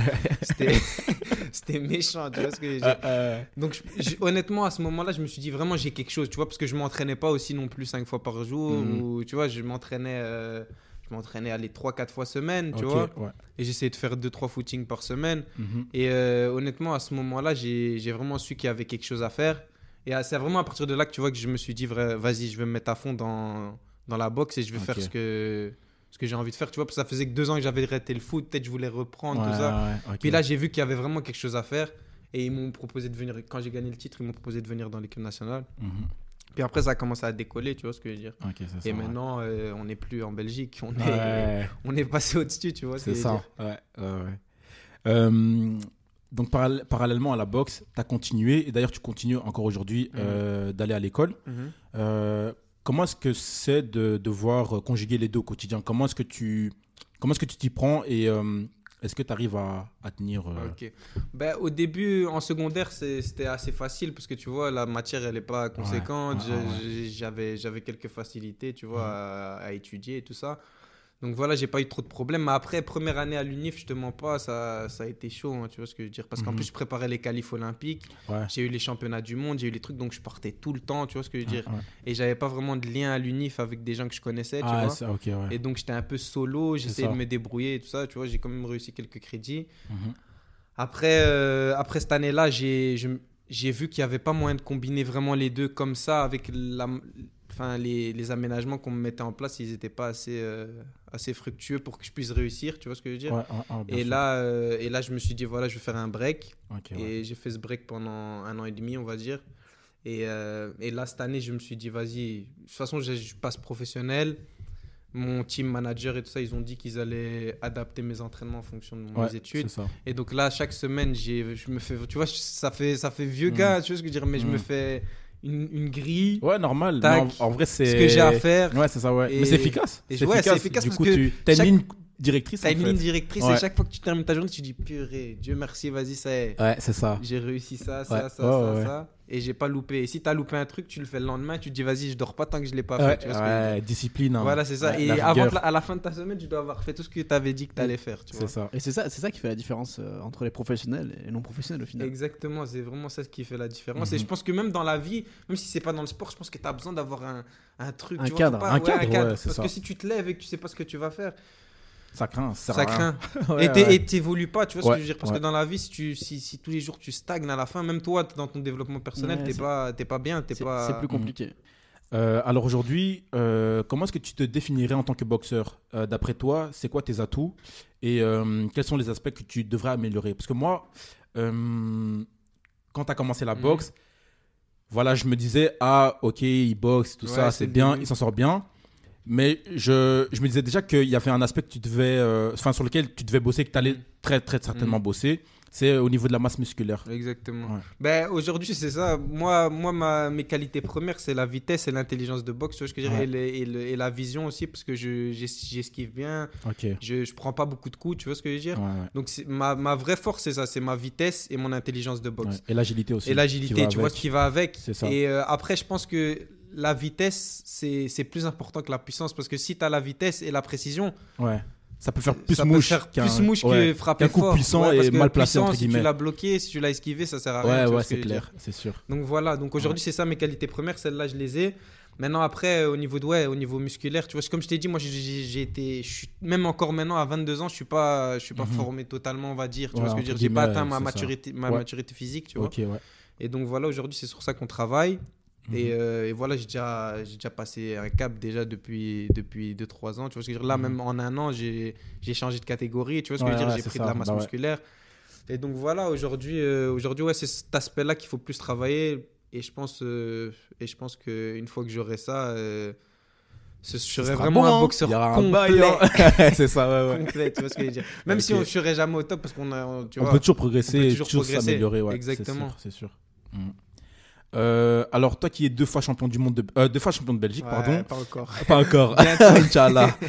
[SPEAKER 3] [LAUGHS] [LAUGHS] C'était méchant, tu vois ce que je veux dire.
[SPEAKER 1] Euh, euh,
[SPEAKER 3] Donc, je- je- honnêtement, à ce moment-là, je me suis dit vraiment, j'ai quelque chose, tu vois, parce que je m'entraînais pas aussi non plus cinq fois par jour,
[SPEAKER 1] Mhm.
[SPEAKER 3] ou tu vois, je m'entraînais. euh, je m'entraînais aller 3-4 fois semaine, tu vois.
[SPEAKER 1] ouais.
[SPEAKER 3] Et j'essayais de faire 2-3 footings par semaine.
[SPEAKER 1] Mhm.
[SPEAKER 3] Et euh, honnêtement, à ce moment-là, j'ai j'ai vraiment su qu'il y avait quelque chose à faire. Et euh, c'est vraiment à partir de là que tu vois que je me suis dit, vas-y, je vais me mettre à fond dans, dans la boxe et je vais faire ce que, ce que j'ai envie de faire. Tu vois, parce que ça faisait que deux ans que j'avais arrêté le foot, peut-être je voulais reprendre
[SPEAKER 1] Ouais,
[SPEAKER 3] tout ça.
[SPEAKER 1] ouais, ok.
[SPEAKER 3] Puis là, j'ai vu qu'il y avait vraiment quelque chose à faire. Et ils m'ont proposé de venir, quand j'ai gagné le titre, ils m'ont proposé de venir dans l'équipe nationale.
[SPEAKER 1] Mhm.
[SPEAKER 3] Puis après, ça a commencé à décoller, tu vois ce que je veux dire. Et maintenant, euh, on n'est plus en Belgique, on est,
[SPEAKER 1] Ouais. [LAUGHS]
[SPEAKER 3] on est passé au-dessus, tu vois. ce
[SPEAKER 1] C'est ça. Ouais. Euh, donc, paral- parallèlement à la boxe, tu as continué, et d'ailleurs, tu continues encore aujourd'hui
[SPEAKER 3] Mhm.
[SPEAKER 1] euh, d'aller à l'école.
[SPEAKER 3] Mhm.
[SPEAKER 1] Comment est-ce que c'est de devoir conjuguer les deux au quotidien? Comment est-ce que tu comment est-ce que tu t'y prends? Et est-ce que tu arrives à, à tenir euh,
[SPEAKER 3] Ok. Ben, au début, en secondaire, c'était assez facile parce que tu vois, la matière, elle n'est pas conséquente.
[SPEAKER 1] ouais,
[SPEAKER 3] J'avais, quelques facilités, tu vois, à, à étudier et tout ça. Donc voilà, j'ai pas eu trop de problèmes. Mais après, première année à l'UNIF, je te mens pas, ça, ça a été chaud, hein, tu vois ce que je veux dire. Parce qu'en
[SPEAKER 1] Mhm.
[SPEAKER 3] plus, je préparais les qualifs olympiques.
[SPEAKER 1] Ouais.
[SPEAKER 3] J'ai eu les championnats du monde, j'ai eu les trucs, donc je partais tout le temps, tu vois ce que je veux dire.
[SPEAKER 1] Ouais, ouais.
[SPEAKER 3] Et j'avais pas vraiment de lien à l'UNIF avec des gens que je connaissais, tu
[SPEAKER 1] Ah,
[SPEAKER 3] vois.
[SPEAKER 1] ouais.
[SPEAKER 3] Et donc j'étais un peu solo, j'essayais de me débrouiller et tout ça, tu vois, j'ai quand même réussi quelques crédits.
[SPEAKER 1] Mhm.
[SPEAKER 3] Après, euh, après cette année-là, j'ai j'ai vu qu'il n'y avait pas moyen de combiner vraiment les deux comme ça avec la, enfin, les, les aménagements qu'on me mettait en place, ils n'étaient pas assez, euh, assez fructueux pour que je puisse réussir, tu vois ce que je veux dire?
[SPEAKER 1] Ouais,
[SPEAKER 3] et,
[SPEAKER 1] sûr.
[SPEAKER 3] là, euh, et là, je me suis dit, voilà, je vais faire un break.
[SPEAKER 1] Ouais.
[SPEAKER 3] Et j'ai fait ce break pendant un an et demi, on va dire. Et, euh, et là, cette année, je me suis dit, vas-y, de toute façon, je, je passe professionnel. Mon team manager et tout ça, ils ont dit qu'ils allaient adapter mes entraînements en fonction de
[SPEAKER 1] Ouais,
[SPEAKER 3] mes études.
[SPEAKER 1] ça.
[SPEAKER 3] Et donc là, chaque semaine, je me fais, tu vois, ça fait, ça fait vieux
[SPEAKER 1] Mm.
[SPEAKER 3] gars, tu vois ce que je veux dire, mais je
[SPEAKER 1] Mm.
[SPEAKER 3] me fais une, une grille,
[SPEAKER 1] Ouais, normal.
[SPEAKER 3] Tac.
[SPEAKER 1] En, en vrai, c'est.
[SPEAKER 3] ce que j'ai à faire.
[SPEAKER 1] Ouais, c'est ça, ouais.
[SPEAKER 3] Et-
[SPEAKER 1] Mais c'est efficace.
[SPEAKER 3] et ouais, c'est
[SPEAKER 1] efficace. Du
[SPEAKER 3] parce
[SPEAKER 1] coup,
[SPEAKER 3] que
[SPEAKER 1] tu
[SPEAKER 3] chaque-
[SPEAKER 1] une directrice.
[SPEAKER 3] T'as une ligne directrice
[SPEAKER 1] Ouais.
[SPEAKER 3] et chaque fois que tu termines ta journée, tu dis, purée, Dieu merci, vas-y, ça est.
[SPEAKER 1] Ouais, c'est ça.
[SPEAKER 3] J'ai réussi ça, ça,
[SPEAKER 1] Ouais.
[SPEAKER 3] ça, ça,
[SPEAKER 1] ouais,
[SPEAKER 3] ça. Et j'ai pas loupé. Et si t'as loupé un truc, tu le fais le lendemain, tu te dis, vas-y, je dors pas tant que je l'ai pas
[SPEAKER 1] Ouais,
[SPEAKER 3] fait. Tu vois ce que
[SPEAKER 1] discipline. hein.
[SPEAKER 3] Voilà, c'est ça.
[SPEAKER 1] Ouais,
[SPEAKER 3] et
[SPEAKER 1] la
[SPEAKER 3] avant la- à la fin de ta semaine, tu dois avoir fait tout ce que tu avais dit que tu allais faire. Tu
[SPEAKER 1] C'est
[SPEAKER 3] vois
[SPEAKER 1] ça.
[SPEAKER 4] Et c'est ça, c'est ça qui fait la différence euh, entre les professionnels et non professionnels au final.
[SPEAKER 3] Exactement, c'est vraiment ça qui fait la différence.
[SPEAKER 1] Mhm.
[SPEAKER 3] Et je pense que même dans la vie, même si c'est pas dans le sport, je pense que tu as besoin d'avoir un, un truc.
[SPEAKER 4] Un
[SPEAKER 3] tu vois,
[SPEAKER 4] cadre.
[SPEAKER 3] faut pas-
[SPEAKER 1] Un
[SPEAKER 3] ouais,
[SPEAKER 1] cadre,
[SPEAKER 3] Parce
[SPEAKER 1] ça.
[SPEAKER 3] que si tu te lèves et que tu sais pas ce que tu vas faire,
[SPEAKER 1] Ça craint. Ça,
[SPEAKER 3] craint. [LAUGHS]
[SPEAKER 1] Ouais,
[SPEAKER 3] et t'es-
[SPEAKER 1] ouais.
[SPEAKER 3] t'évolues pas, tu vois ce
[SPEAKER 1] Ouais,
[SPEAKER 3] que je veux dire? Parce
[SPEAKER 1] ouais.
[SPEAKER 3] que dans la vie, si, tu, si, si tous les jours tu stagnes à la fin, même toi, dans ton développement personnel,
[SPEAKER 4] Ouais,
[SPEAKER 3] t'es pas, t'es pas bien. t'es
[SPEAKER 4] C'est
[SPEAKER 3] pas...
[SPEAKER 4] c'est plus compliqué.
[SPEAKER 1] Euh, alors aujourd'hui, euh, comment est-ce que tu te définirais en tant que boxeur? Euh, D'après toi, c'est quoi tes atouts? Et euh, quels sont les aspects que tu devrais améliorer? Parce que moi, euh, quand tu as commencé la
[SPEAKER 3] Mhm.
[SPEAKER 1] boxe, voilà, je me disais, ah ok, il boxe, tout
[SPEAKER 3] Ouais,
[SPEAKER 1] ça,
[SPEAKER 3] c'est
[SPEAKER 1] bien, il s'en sort bien. Mais je, je me disais déjà qu'il y avait un aspect que tu devais, euh, enfin sur lequel tu devais bosser, que tu allais
[SPEAKER 3] Mhm.
[SPEAKER 1] très très certainement
[SPEAKER 3] Mhm.
[SPEAKER 1] bosser. C'est au niveau de la masse musculaire.
[SPEAKER 3] Exactement.
[SPEAKER 1] Ouais.
[SPEAKER 3] Ben, aujourd'hui, c'est ça. Moi, moi ma, mes qualités premières, c'est la vitesse et l'intelligence de boxe. tu vois ce que je veux dire,
[SPEAKER 1] Ouais.
[SPEAKER 3] et, le- et le- et la vision aussi, parce que je- j'es- j'esquive bien.
[SPEAKER 1] Ok.
[SPEAKER 3] Je, je prends pas beaucoup de coups, tu vois ce que je veux dire
[SPEAKER 1] Ouais,
[SPEAKER 3] Donc, ma, ma vraie force, c'est ça c'est ma vitesse et mon intelligence de boxe.
[SPEAKER 1] Et l'agilité aussi.
[SPEAKER 3] Et l'agilité, tu vois ce qui va avec.
[SPEAKER 1] Ça.
[SPEAKER 3] Et euh, après, je pense que la vitesse, c'est plus important que la puissance. Parce que si tu as la vitesse et la précision,
[SPEAKER 1] Ouais. Ça peut faire plus
[SPEAKER 3] ça
[SPEAKER 1] mouche.
[SPEAKER 3] peut faire
[SPEAKER 1] qu'un-
[SPEAKER 3] plus mouche
[SPEAKER 1] ouais,
[SPEAKER 3] que frapper
[SPEAKER 1] qu'un coup
[SPEAKER 3] fort.
[SPEAKER 1] puissant
[SPEAKER 3] Ouais,
[SPEAKER 1] et mal placé,
[SPEAKER 3] puissant,
[SPEAKER 1] entre
[SPEAKER 3] Si tu l'as bloqué, si tu l'as esquivé, ça sert à rien.
[SPEAKER 1] Ouais, ouais, c'est clair, c'est sûr.
[SPEAKER 3] Donc voilà, donc aujourd'hui c'est ça mes qualités premières, celles-là je les ai. Maintenant après euh, au niveau de ouais, au niveau musculaire, tu vois, comme je t'ai dit, moi j'ai- été je suis même encore maintenant à 22 ans, je suis pas je suis pas
[SPEAKER 1] Mhm.
[SPEAKER 3] formé totalement, on va dire, tu
[SPEAKER 1] Ouais,
[SPEAKER 3] vois ce que je veux dire, j'ai pas atteint ma
[SPEAKER 1] ça.
[SPEAKER 3] maturité ma
[SPEAKER 1] Ouais.
[SPEAKER 3] maturité physique, tu vois. Et donc voilà, aujourd'hui c'est sur ça qu'on travaille. Et,
[SPEAKER 1] Mhm.
[SPEAKER 3] euh, et voilà, j'ai déjà, déjà passé un cap déjà depuis, depuis 2-3 ans. Tu vois ce que je veux dire? Là,
[SPEAKER 1] Mhm.
[SPEAKER 3] même en un an, j'ai changé de catégorie. Tu vois ce que
[SPEAKER 1] Ouais,
[SPEAKER 3] je veux dire?
[SPEAKER 1] ouais,
[SPEAKER 3] J'ai pris
[SPEAKER 1] ça.
[SPEAKER 3] de la masse
[SPEAKER 1] Bah ouais.
[SPEAKER 3] musculaire. Et donc voilà, aujourd'hui, euh, aujourd'hui ouais, c'est cet aspect-là qu'il faut plus travailler. Et je pense, euh, et je pense qu'une fois que j'aurai ça, ce, je serai
[SPEAKER 1] sera
[SPEAKER 3] vraiment
[SPEAKER 1] bon,
[SPEAKER 3] un
[SPEAKER 1] hein.
[SPEAKER 3] boxeur complet.
[SPEAKER 1] hein. [LAUGHS] [LAUGHS] c'est ça, ouais, ouais.
[SPEAKER 3] complet, tu vois ce que je veux dire? [LAUGHS] Même si on ne serait jamais au top parce qu'on a, tu
[SPEAKER 1] On
[SPEAKER 3] vois,
[SPEAKER 1] peut toujours progresser,
[SPEAKER 3] on peut toujours
[SPEAKER 1] toujours s'améliorer, ouais.
[SPEAKER 3] Exactement.
[SPEAKER 1] C'est sûr. c'est sûr. Mhm. Euh, alors, toi qui es deux fois champion du monde, de, euh, deux fois champion de Belgique,
[SPEAKER 3] Ouais,
[SPEAKER 1] pardon.
[SPEAKER 3] Pas encore.
[SPEAKER 1] Pas encore. [LAUGHS] [LAUGHS] Inch'Allah. [LAUGHS]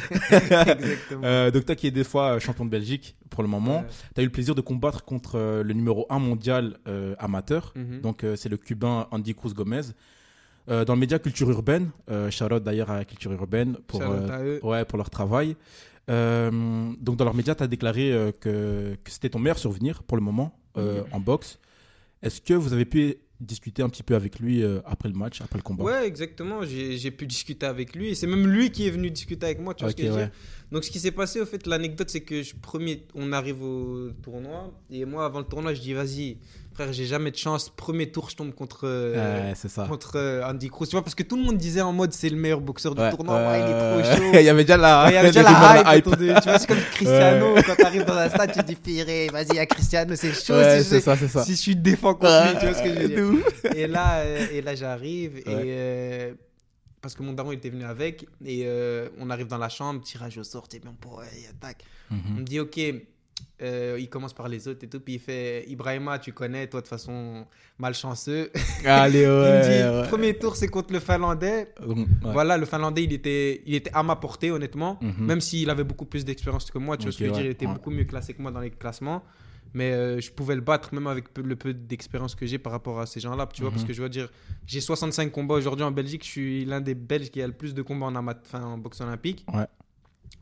[SPEAKER 1] Euh, donc, toi qui es deux fois champion de Belgique pour le moment,
[SPEAKER 3] Ouais.
[SPEAKER 1] tu as eu le plaisir de combattre contre euh, le numéro 1 mondial amateur.
[SPEAKER 3] Mhm.
[SPEAKER 1] Donc, c'est le Cubain Andy Cruz Gomez. Dans le média Culture Urbaine, out d'ailleurs à Culture Urbaine pour, ouais, pour leur travail. Donc, dans leurs médias, tu as déclaré que, que c'était ton meilleur souvenir pour le moment en boxe. Est-ce que vous avez pu discuter un petit peu avec lui euh, après le match, après le combat
[SPEAKER 3] Ouais, exactement. J'ai pu discuter avec lui. Et c'est même lui qui est venu discuter avec moi. Tu vois ce que je veux
[SPEAKER 1] ouais.
[SPEAKER 3] dire Donc, ce qui s'est passé, au fait, l'anecdote, c'est que je, premier, on arrive au tournoi. Et moi, avant le tournoi, je dis, vas-y, frère, j'ai jamais de chance. Premier tour, je tombe contre, euh,
[SPEAKER 1] ça.
[SPEAKER 3] contre euh, Andy Cruz. Tu vois, parce que tout le monde disait en mode, c'est le meilleur boxeur du
[SPEAKER 1] Ouais,
[SPEAKER 3] tournoi.
[SPEAKER 1] euh,
[SPEAKER 3] Ouais, il est trop chaud. [LAUGHS]
[SPEAKER 1] Il y avait déjà la,
[SPEAKER 3] Ouais, il y avait [LAUGHS] déjà
[SPEAKER 1] des rumeurs
[SPEAKER 3] la
[SPEAKER 1] de
[SPEAKER 3] hype, de- Tu vois, c'est comme Cristiano. Quand t'arrives dans un stade, tu te dis, Piré, vas-y, il y a Cristiano, c'est chaud. Si, je-
[SPEAKER 1] ça, ça.
[SPEAKER 3] si je suis défend contre lui, tu vois ce que je veux dire. Et là, euh, et là j'arrive. Et euh, parce que mon daron il était venu avec. Et euh, on arrive dans la chambre, tirage au sort, c'est bien. Ouais, attaque. On
[SPEAKER 1] Mhm.
[SPEAKER 3] me dit, ok. Euh, il commence par les autres et tout. Puis il fait Ibrahima, tu connais, toi de façon, malchanceux.
[SPEAKER 1] Allez, [LAUGHS]
[SPEAKER 3] il me dit
[SPEAKER 1] ouais.
[SPEAKER 3] premier tour, c'est contre le Finlandais.
[SPEAKER 1] Ouais.
[SPEAKER 3] Voilà, le Finlandais, il était, il était à ma portée, honnêtement.
[SPEAKER 1] Mhm.
[SPEAKER 3] Même s'il avait beaucoup plus d'expérience que moi, tu vois ce que je veux dire, il était beaucoup mieux classé que moi dans les classements. Mais euh, je pouvais le battre même avec le peu d'expérience que j'ai par rapport à ces gens-là. Tu vois,
[SPEAKER 1] Mhm.
[SPEAKER 3] parce que je veux dire, j'ai 65 combats aujourd'hui en Belgique. Je suis l'un des Belges qui a le plus de combats en, enfin, en boxe olympique.
[SPEAKER 1] Ouais.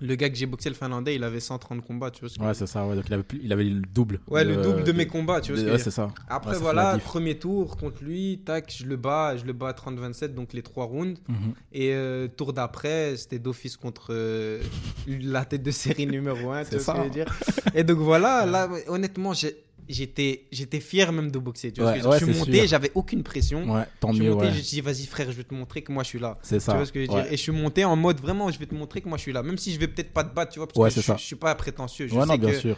[SPEAKER 3] Le gars que j'ai boxé, le Finlandais, il avait 130 combats. Tu vois ce que
[SPEAKER 1] Ouais, c'est ça. Ouais. Donc, il avait, plus- il avait le double.
[SPEAKER 3] Ouais, le
[SPEAKER 1] de-
[SPEAKER 3] double de mes combats. Tu vois ce que
[SPEAKER 1] Ouais, c'est ça.
[SPEAKER 3] Après,
[SPEAKER 1] Ouais,
[SPEAKER 3] voilà, premier tour contre lui, tac, je le bats, je le bats à 30-27, donc les trois rounds.
[SPEAKER 1] Mhm.
[SPEAKER 3] Et euh, tour d'après, c'était d'office contre euh, la tête de série numéro 1, [LAUGHS] tu vois ce que je veux dire. Et donc voilà, là, [LAUGHS] honnêtement, j'ai- j'étais j'étais fier même de boxer. Tu vois
[SPEAKER 1] Ouais,
[SPEAKER 3] ce que je,
[SPEAKER 1] ouais,
[SPEAKER 3] suis monté, j'avais aucune pression.
[SPEAKER 1] Ouais, tant
[SPEAKER 3] je suis
[SPEAKER 1] mieux.
[SPEAKER 3] monté, j'ai dit, vas-y frère, je vais te montrer que moi je suis là.
[SPEAKER 1] C'est ça.
[SPEAKER 3] Tu vois ce que je veux dire? Et je suis monté en mode vraiment, je vais te montrer que moi je suis là. Même si je vais peut-être pas te battre, tu vois, parce
[SPEAKER 1] Ouais,
[SPEAKER 3] que je, je suis pas prétentieux. Je
[SPEAKER 1] non,
[SPEAKER 3] sais
[SPEAKER 1] bien
[SPEAKER 3] que
[SPEAKER 1] sûr.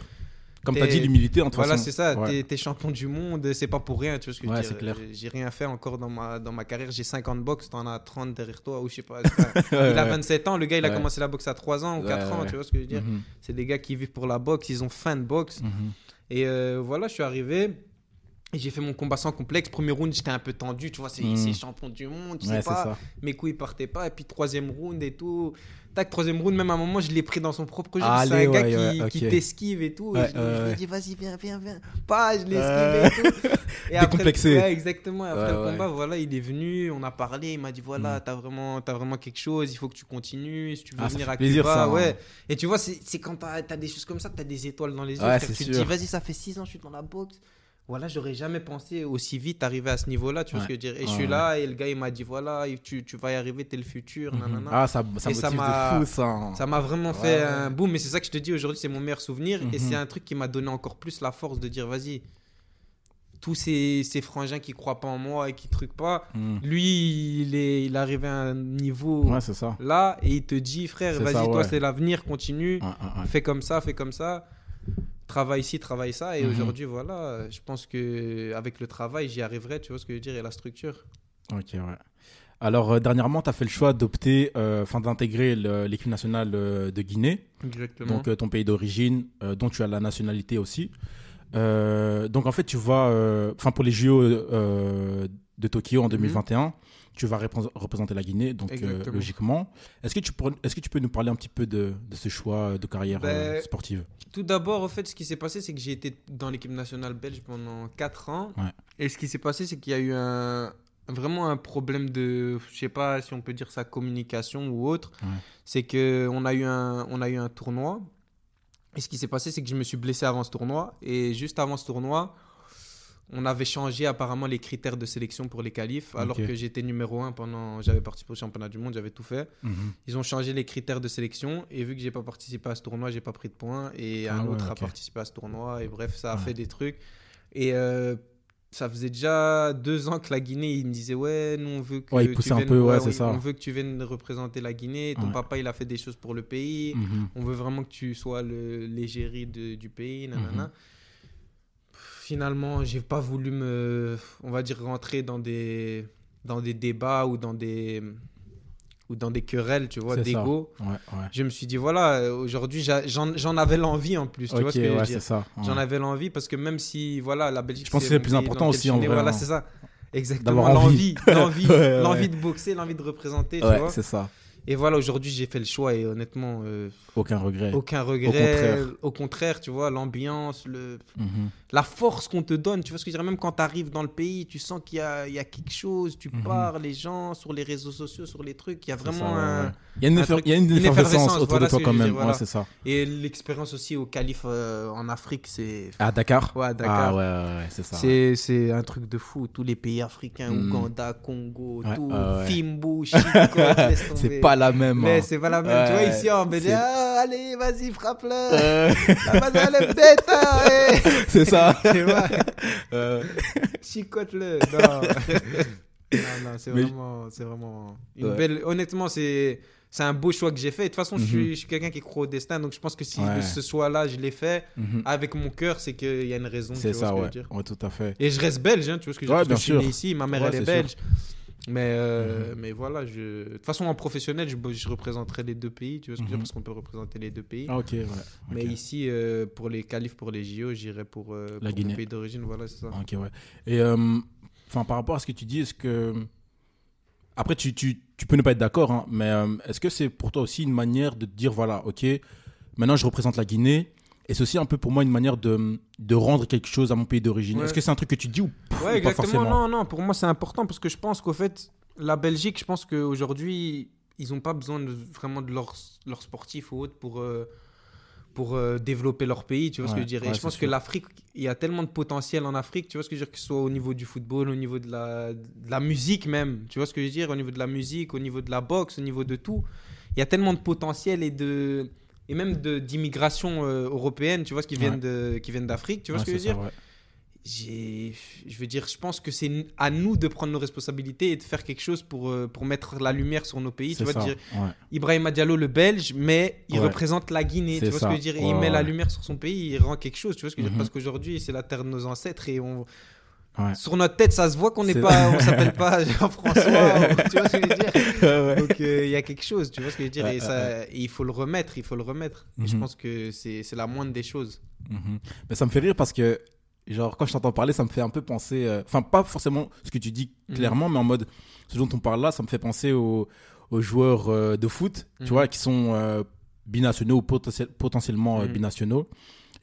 [SPEAKER 1] Comme tu as dit, l'humilité, en toute
[SPEAKER 3] voilà,
[SPEAKER 1] façon.
[SPEAKER 3] c'est ça. T'es t'es champion du monde, c'est pas pour rien. Tu vois ce que je veux dire J'ai rien fait encore dans ma, dans ma carrière. J'ai 50 box, t'en as 30 derrière toi, ou je sais pas. [LAUGHS] Il a
[SPEAKER 1] ouais.
[SPEAKER 3] 27 ans, le gars il a commencé la boxe à 3 ans ou
[SPEAKER 1] Ouais,
[SPEAKER 3] 4 ans, tu vois ce que je veux dire?
[SPEAKER 1] Mhm.
[SPEAKER 3] C'est des gars qui vivent pour la boxe, ils ont faim de boxe. Et euh, voilà, je suis arrivé. J'ai fait mon combat sans complexe. Premier round, j'étais un peu tendu, tu vois, c'est c'est champion du monde, je sais
[SPEAKER 1] Ouais,
[SPEAKER 3] pas.
[SPEAKER 1] ça.
[SPEAKER 3] Mes coups, ils partaient pas. Et puis, troisième round et tout. Tac, troisième round, même à un moment, je l'ai pris dans son propre jeu. c'est un gars
[SPEAKER 1] ouais,
[SPEAKER 3] qui,
[SPEAKER 1] ouais,
[SPEAKER 3] qui
[SPEAKER 1] ok.
[SPEAKER 3] t'esquive et tout. Et je, je lui dit, vas-y, viens, viens, viens. Pas, je l'ai
[SPEAKER 1] Euh.
[SPEAKER 3] esquivé et tout. Et
[SPEAKER 1] Décomplexé.
[SPEAKER 3] exactement. Et après le combat, voilà, il est venu, on a parlé, il m'a dit, voilà,
[SPEAKER 1] Mm.
[SPEAKER 3] t'as vraiment, vraiment quelque chose, il faut que tu continues. Si tu veux
[SPEAKER 1] Ah,
[SPEAKER 3] venir à
[SPEAKER 1] plaisir,
[SPEAKER 3] Cuba,
[SPEAKER 1] ça, hein.
[SPEAKER 3] ouais. Et tu vois, c'est quand t'as as des choses comme ça, t'as des étoiles dans les yeux. Tu te dis, vas-y, ça fait 6 ans, je suis dans la boxe. Voilà, j'aurais jamais pensé aussi vite arriver à ce niveau-là, tu vois
[SPEAKER 1] Ouais.
[SPEAKER 3] ce que je veux dire. Et je suis là, et le gars, il m'a dit, voilà, tu, tu vas y arriver, t'es le futur, nanana.
[SPEAKER 1] Ah, ça, ça
[SPEAKER 3] Et ça m'a-
[SPEAKER 1] fou, ça.
[SPEAKER 3] Ça m'a vraiment fait
[SPEAKER 1] ouais.
[SPEAKER 3] un boom. Et c'est ça que je te dis aujourd'hui, c'est mon meilleur souvenir. Et
[SPEAKER 1] Mhm.
[SPEAKER 3] c'est un truc qui m'a donné encore plus la force de dire, vas-y, tous ces, ces frangins qui croient pas en moi et qui truquent pas,
[SPEAKER 1] Mhm.
[SPEAKER 3] lui, il est, il est arrivé à un niveau
[SPEAKER 1] Ouais, c'est ça.
[SPEAKER 3] là et il te dit, frère,
[SPEAKER 1] C'est
[SPEAKER 3] vas-y, toi, c'est l'avenir, continue. Fais comme ça, fais comme ça. Travaille ici, travaille ça. Et
[SPEAKER 1] Mhm.
[SPEAKER 3] aujourd'hui, voilà, je pense que avec le travail, j'y arriverai, tu vois ce que je veux dire, et la structure.
[SPEAKER 1] Ok, ouais. Alors, euh, dernièrement, tu as fait le choix d'opter, euh, enfin, d'intégrer l'équipe nationale euh, de Guinée,
[SPEAKER 3] Exactement.
[SPEAKER 1] donc ton pays d'origine, dont tu as la nationalité aussi. Donc, en fait, tu euh, enfin, pour les JO de Tokyo en 2021, tu vas représ- représenter la Guinée, donc euh, logiquement. Est-ce que, tu pourrais- est-ce que tu peux nous parler un petit peu de, de ce choix de carrière euh,
[SPEAKER 3] Ben,
[SPEAKER 1] sportive?
[SPEAKER 3] Tout d'abord, en fait, ce qui s'est passé, c'est que j'ai été dans l'équipe nationale belge pendant 4 ans.
[SPEAKER 1] Ouais.
[SPEAKER 3] Et ce qui s'est passé, c'est qu'il y a eu un, vraiment un problème de, je sais pas si on peut dire ça, communication ou autre.
[SPEAKER 1] Ouais.
[SPEAKER 3] C'est qu'on a, eu un- on a eu un tournoi. Et ce qui s'est passé, c'est que je me suis blessé avant ce tournoi. Et juste avant ce tournoi, on avait changé apparemment les critères de sélection pour les qualifs. Alors que j'étais numéro 1 pendant. J'avais participé au championnat du monde, j'avais tout fait.
[SPEAKER 1] Mhm.
[SPEAKER 3] Ils ont changé les critères de sélection et vu que j'ai pas participé à ce tournoi, j'ai pas pris de points et
[SPEAKER 1] Ah
[SPEAKER 3] un
[SPEAKER 1] ouais,
[SPEAKER 3] autre a participé à ce tournoi et bref, ça a
[SPEAKER 1] Ouais.
[SPEAKER 3] fait des trucs et euh, ça faisait déjà deux ans que la Guinée, ils me disaient ouais, nous on veut que
[SPEAKER 1] Ouais,
[SPEAKER 3] tu
[SPEAKER 1] un
[SPEAKER 3] viennes-
[SPEAKER 1] peu, ouais, c'est
[SPEAKER 3] oui,
[SPEAKER 1] ça.
[SPEAKER 3] on veut que tu viennes représenter la Guinée. Ton papa, il a fait des choses pour le pays.
[SPEAKER 1] Mhm.
[SPEAKER 3] On veut vraiment que tu sois l'égérie du pays, nanana.
[SPEAKER 1] Mhm.
[SPEAKER 3] Finalement, j'ai pas voulu me, on va dire, rentrer dans des, dans des débats ou dans des, ou dans des querelles, tu vois, d'ego.
[SPEAKER 1] Ouais, ouais.
[SPEAKER 3] Je me suis dit, voilà, aujourd'hui, j'en avais l'envie en plus, tu vois
[SPEAKER 1] Ok,
[SPEAKER 3] ce que je veux
[SPEAKER 1] ouais,
[SPEAKER 3] dire.
[SPEAKER 1] c'est ça.
[SPEAKER 3] J'en
[SPEAKER 1] ouais.
[SPEAKER 3] avais l'envie parce que même si, voilà, la Belgique.
[SPEAKER 1] Je pense que c'est le plus important aussi, en vrai,
[SPEAKER 3] Voilà,
[SPEAKER 1] hein.
[SPEAKER 3] c'est ça. Exactement, l'envie, [LAUGHS] l'envie,
[SPEAKER 1] Ouais, ouais.
[SPEAKER 3] l'envie de boxer, l'envie de représenter, tu
[SPEAKER 1] Ouais,
[SPEAKER 3] vois.
[SPEAKER 1] c'est ça.
[SPEAKER 3] Et voilà, aujourd'hui, j'ai fait le choix et honnêtement, euh,
[SPEAKER 1] Aucun regret.
[SPEAKER 3] aucun regret.
[SPEAKER 1] contraire.
[SPEAKER 3] Au contraire, tu vois, l'ambiance, le...
[SPEAKER 1] Mhm.
[SPEAKER 3] La force qu'on te donne. Tu vois ce que je veux dire? Même quand tu arrives dans le pays, tu sens qu'il y a, il y a quelque chose, tu
[SPEAKER 1] Mhm.
[SPEAKER 3] parles, les gens, sur les réseaux sociaux, sur les trucs. Il y a vraiment
[SPEAKER 1] ça,
[SPEAKER 3] un.
[SPEAKER 1] Il y a une,
[SPEAKER 3] un
[SPEAKER 1] effer-
[SPEAKER 3] truc-
[SPEAKER 1] il y a une
[SPEAKER 3] une
[SPEAKER 1] effervescence autour
[SPEAKER 3] voilà
[SPEAKER 1] de toi quand même.
[SPEAKER 3] dire, voilà.
[SPEAKER 1] Ouais, c'est ça.
[SPEAKER 3] Et l'expérience aussi au calife euh, en Afrique, c'est.
[SPEAKER 1] À Dakar?
[SPEAKER 3] Ouais, à Dakar.
[SPEAKER 1] Ah ouais, ouais, ouais, c'est ça.
[SPEAKER 3] C'est, c'est un truc de fou. Tous les pays africains,
[SPEAKER 1] Mm.
[SPEAKER 3] Ouganda, Congo, tout,
[SPEAKER 1] ouais.
[SPEAKER 3] Fimbu, [LAUGHS] Chico.
[SPEAKER 1] C'est pas la même.
[SPEAKER 3] Mais
[SPEAKER 1] hein.
[SPEAKER 3] c'est pas la même. Tu vois, ici en
[SPEAKER 1] c'est-
[SPEAKER 3] ah, allez, vas-y, frappe-le.
[SPEAKER 1] Euh,
[SPEAKER 3] La elle est hein, [LAUGHS] eh.
[SPEAKER 1] c'est ça. [LAUGHS] [LAUGHS] Euh, [LAUGHS]
[SPEAKER 3] chicote-le. Non, non, non, c'est vraiment, c'est vraiment une
[SPEAKER 1] Ouais.
[SPEAKER 3] belle. Honnêtement, c'est. C'est un beau choix que j'ai fait. De toute façon, je
[SPEAKER 1] Mhm.
[SPEAKER 3] suis, je suis quelqu'un qui croit au destin. Donc, je pense que si
[SPEAKER 1] Ouais.
[SPEAKER 3] ce choix-là, je l'ai fait
[SPEAKER 1] mhm.
[SPEAKER 3] avec mon cœur, c'est qu'il y a une raison.
[SPEAKER 1] C'est ça,
[SPEAKER 3] ce que je
[SPEAKER 1] ouais.
[SPEAKER 3] veux dire.
[SPEAKER 1] Ouais, tout à fait.
[SPEAKER 3] Et je reste belge, hein, tu vois ce que je veux dire.
[SPEAKER 1] bien
[SPEAKER 3] parce que je suis né ici, ma mère, elle est belge. Mais, euh,
[SPEAKER 1] Mhm.
[SPEAKER 3] mais voilà, je... de toute façon, en professionnel, je, je représenterai les deux pays, tu vois ce que je veux dire,
[SPEAKER 1] Mhm.
[SPEAKER 3] parce qu'on peut représenter les deux pays.
[SPEAKER 1] Ah, ok, ouais.
[SPEAKER 3] Mais ici, euh, pour les qualifs, pour les JO, j'irai pour, euh,
[SPEAKER 1] La
[SPEAKER 3] pour
[SPEAKER 1] Guinée.
[SPEAKER 3] pays d'origine, voilà, c'est ça.
[SPEAKER 1] Ok, ouais. Et euh, enfin, par rapport à ce que tu dis, est-ce que. Après, tu, tu, tu peux ne pas être d'accord, hein, mais est-ce que c'est pour toi aussi une manière de te dire voilà, ok, maintenant je représente la Guinée, et c'est aussi un peu pour moi une manière de, de rendre quelque chose à mon pays d'origine
[SPEAKER 3] Ouais.
[SPEAKER 1] Est-ce que c'est un truc que tu dis ou, pff, ou
[SPEAKER 3] Ouais,
[SPEAKER 1] pas
[SPEAKER 3] exactement.
[SPEAKER 1] forcément
[SPEAKER 3] Non, non, pour moi, c'est important parce que je pense qu'au fait, la Belgique, je pense qu'aujourd'hui, ils n'ont pas besoin de, vraiment de leurs leurs sportifs ou autres pour, euh, pour euh, développer leur pays, tu vois ce que je veux dire.
[SPEAKER 1] ouais,
[SPEAKER 3] Et je pense que l'Afrique, il y a tellement de potentiel en Afrique, tu vois ce que je veux dire, que ce soit au niveau du football, au niveau de la, de la musique même, tu vois ce que je veux dire, au niveau de la musique, au niveau de la boxe, au niveau de tout. Il y a tellement de potentiel et de et même d'immigration euh, européenne, tu vois, ce qui
[SPEAKER 1] Ouais.
[SPEAKER 3] viennent de qui viennent d'Afrique, tu vois
[SPEAKER 1] Ouais,
[SPEAKER 3] ce que je veux dire
[SPEAKER 1] ouais.
[SPEAKER 3] je veux dire je pense que c'est à nous de prendre nos responsabilités et de faire quelque chose pour euh, pour mettre la lumière sur nos pays tu vois
[SPEAKER 1] ça,
[SPEAKER 3] dire. Ibrahima Diallo le belge mais il représente la Guinée tu vois
[SPEAKER 1] ça.
[SPEAKER 3] ce que je veux dire il met la lumière sur son pays il rend quelque chose tu vois ce que je veux dire
[SPEAKER 1] Mhm.
[SPEAKER 3] parce qu'aujourd'hui c'est la terre de nos ancêtres et on
[SPEAKER 1] Ouais.
[SPEAKER 3] sur notre tête ça se voit qu'on n'est pas on s'appelle pas [LAUGHS] Jean-François tu vois ce que je veux dire [LAUGHS]
[SPEAKER 1] Ouais.
[SPEAKER 3] donc euh, il y a quelque chose tu vois ce que je veux dire
[SPEAKER 1] Ouais,
[SPEAKER 3] et, ça, et il faut le remettre il faut le remettre et je
[SPEAKER 1] Mhm.
[SPEAKER 3] pense que c'est la moindre des choses
[SPEAKER 1] Mhm. Mais ça me fait rire parce que, genre, quand je t'entends parler, ça me fait un peu penser. euh, Enfin, pas forcément ce que tu dis
[SPEAKER 3] Mhm.
[SPEAKER 1] clairement, mais en mode, ce dont on parle là, ça me fait penser aux, aux joueurs euh, de foot, tu vois, qui sont binationaux ou potentiel- potentiellement binationaux.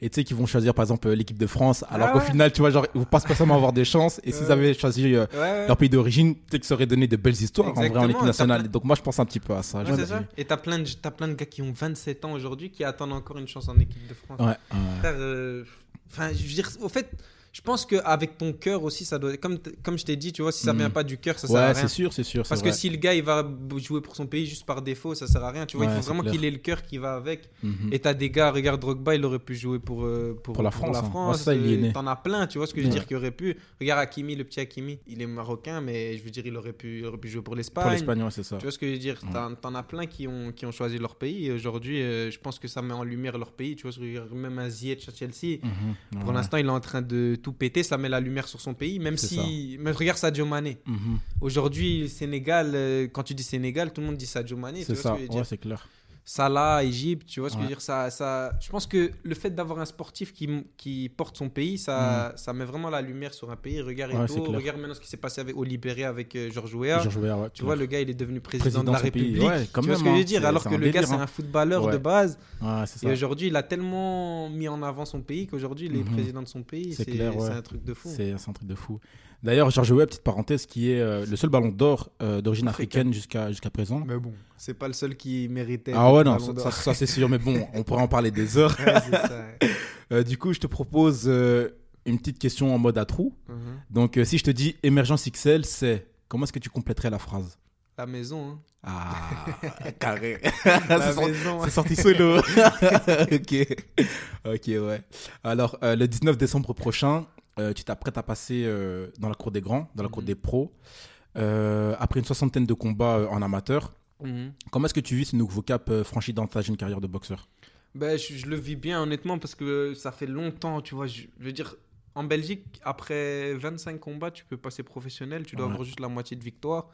[SPEAKER 1] Et tu sais, qui vont choisir par exemple l'équipe de France, alors
[SPEAKER 3] Ah
[SPEAKER 1] qu'au
[SPEAKER 3] ouais.
[SPEAKER 1] final, tu vois, genre, ils vont pas spécialement avoir des chances. Et s'ils
[SPEAKER 3] Ouais.
[SPEAKER 1] avaient choisi euh,
[SPEAKER 3] ouais,
[SPEAKER 1] leur pays d'origine, peut-être que ça aurait donné de belles histoires en vrai en équipe nationale.
[SPEAKER 3] plein-
[SPEAKER 1] Donc moi, je pense un petit peu à ça.
[SPEAKER 3] Ça. Et t'as plein, de, plein de gars qui ont 27 ans aujourd'hui qui attendent encore une chance en équipe de France.
[SPEAKER 1] Ouais, ouais.
[SPEAKER 3] Frère, euh, Enfin, je veux dire, au fait, je pense qu'avec ton cœur aussi, ça doit. Comme, comme je t'ai dit, tu vois, si ça
[SPEAKER 1] Mhm.
[SPEAKER 3] vient pas du cœur, ça sert à
[SPEAKER 1] Ouais,
[SPEAKER 3] rien.
[SPEAKER 1] c'est sûr, c'est sûr.
[SPEAKER 3] Parce que
[SPEAKER 1] vrai.
[SPEAKER 3] si le gars il va jouer pour son pays juste par défaut, ça sert à rien. Tu vois,
[SPEAKER 1] Ouais,
[SPEAKER 3] il faut vraiment qu'il ait le cœur qui va avec.
[SPEAKER 1] Mhm.
[SPEAKER 3] Et t'as des gars, regarde Drogba, il aurait pu jouer pour, euh, pour,
[SPEAKER 1] Pour la France, hein. Ouais, ça,
[SPEAKER 3] euh. T'en as plein, tu vois ce que je veux
[SPEAKER 1] Ouais.
[SPEAKER 3] dire, qui aurait pu. Regarde Hakimi, le petit Hakimi, il est marocain, mais je veux dire, il aurait pu, il aurait pu jouer pour l'Espagne.
[SPEAKER 1] Pour l'Espagne, ouais, c'est ça.
[SPEAKER 3] Tu vois ce que je veux dire
[SPEAKER 1] Ouais.
[SPEAKER 3] T'en as plein qui ont, qui ont choisi leur pays. Et aujourd'hui, euh, je pense que ça met en lumière leur pays. Tu vois Même un Ziyech à Chelsea.
[SPEAKER 1] Mhm.
[SPEAKER 3] Pour
[SPEAKER 1] Ouais.
[SPEAKER 3] l'instant, il est en train de tout péter. Ça met la lumière sur son pays. Même si. Mais regarde Sadio Mané.
[SPEAKER 1] Mhm.
[SPEAKER 3] Aujourd'hui, Sénégal, euh, quand tu dis Sénégal, tout le monde dit Sadio Mané.
[SPEAKER 1] C'est ça,
[SPEAKER 3] ce
[SPEAKER 1] ouais, c'est clair.
[SPEAKER 3] Salah, Égypte, tu vois ce que je veux dire ça, ça, Je pense que le fait d'avoir un sportif qui, qui porte son pays, ça, ça met vraiment la lumière sur un pays. Regarde
[SPEAKER 1] Mm. Ouais,
[SPEAKER 3] regarde maintenant ce qui s'est passé avec, au Libéré avec euh, Georges Weah.
[SPEAKER 1] Ouais,
[SPEAKER 3] Tu vois, le gars, il est devenu président, de
[SPEAKER 1] Président
[SPEAKER 3] la
[SPEAKER 1] de pays.
[SPEAKER 3] République.
[SPEAKER 1] Quand
[SPEAKER 3] tu vois ce que je veux
[SPEAKER 1] hein.
[SPEAKER 3] dire Alors que le gars, c'est
[SPEAKER 1] hein.
[SPEAKER 3] un footballeur
[SPEAKER 1] Ouais.
[SPEAKER 3] de base.
[SPEAKER 1] C'est
[SPEAKER 3] Et
[SPEAKER 1] ça.
[SPEAKER 3] aujourd'hui, il a tellement mis en avant son pays qu'aujourd'hui, il est
[SPEAKER 1] Mhm.
[SPEAKER 3] président de son pays.
[SPEAKER 1] C'est
[SPEAKER 3] un truc de fou.
[SPEAKER 1] C'est un truc de fou. D'ailleurs, Georges Weah, petite parenthèse, qui est euh, le seul ballon d'or euh, d'origine
[SPEAKER 3] Africain.
[SPEAKER 1] africaine jusqu'à jusqu'à présent.
[SPEAKER 3] Mais bon, c'est pas le seul qui méritait.
[SPEAKER 1] Ah ouais, non, ça,
[SPEAKER 3] d'Or.
[SPEAKER 1] ça- ça, c'est sûr, mais bon, [LAUGHS] on pourrait en parler des heures.
[SPEAKER 3] Ouais, c'est ça. [LAUGHS]
[SPEAKER 1] Euh, du coup, je te propose euh, une petite question en mode à trous.
[SPEAKER 3] Mhm.
[SPEAKER 1] Donc, euh, si je te dis émergence XL, c'est comment est-ce que tu compléterais la phrase?
[SPEAKER 3] La maison. hein.
[SPEAKER 1] Ah, [LAUGHS] carré. C'est, sorti,
[SPEAKER 3] maison.
[SPEAKER 1] c'est sorti solo. ok. Ok, ouais. Alors, euh, le 19 décembre prochain, euh, tu t'apprêtes à passer euh, dans la cour des grands, dans la cour
[SPEAKER 3] Mhm.
[SPEAKER 1] des pros. Euh, après une soixantaine de combats en amateur,
[SPEAKER 3] Mhm.
[SPEAKER 1] comment est-ce que tu vis ce nouveau cap franchi dans ta jeune carrière de boxeur?
[SPEAKER 3] Ben, je, je le vis bien, honnêtement, parce que ça fait longtemps, tu vois. Je, je veux dire, en Belgique, après 25 combats, tu peux passer professionnel, tu dois
[SPEAKER 1] Ouais.
[SPEAKER 3] avoir juste la moitié de victoire.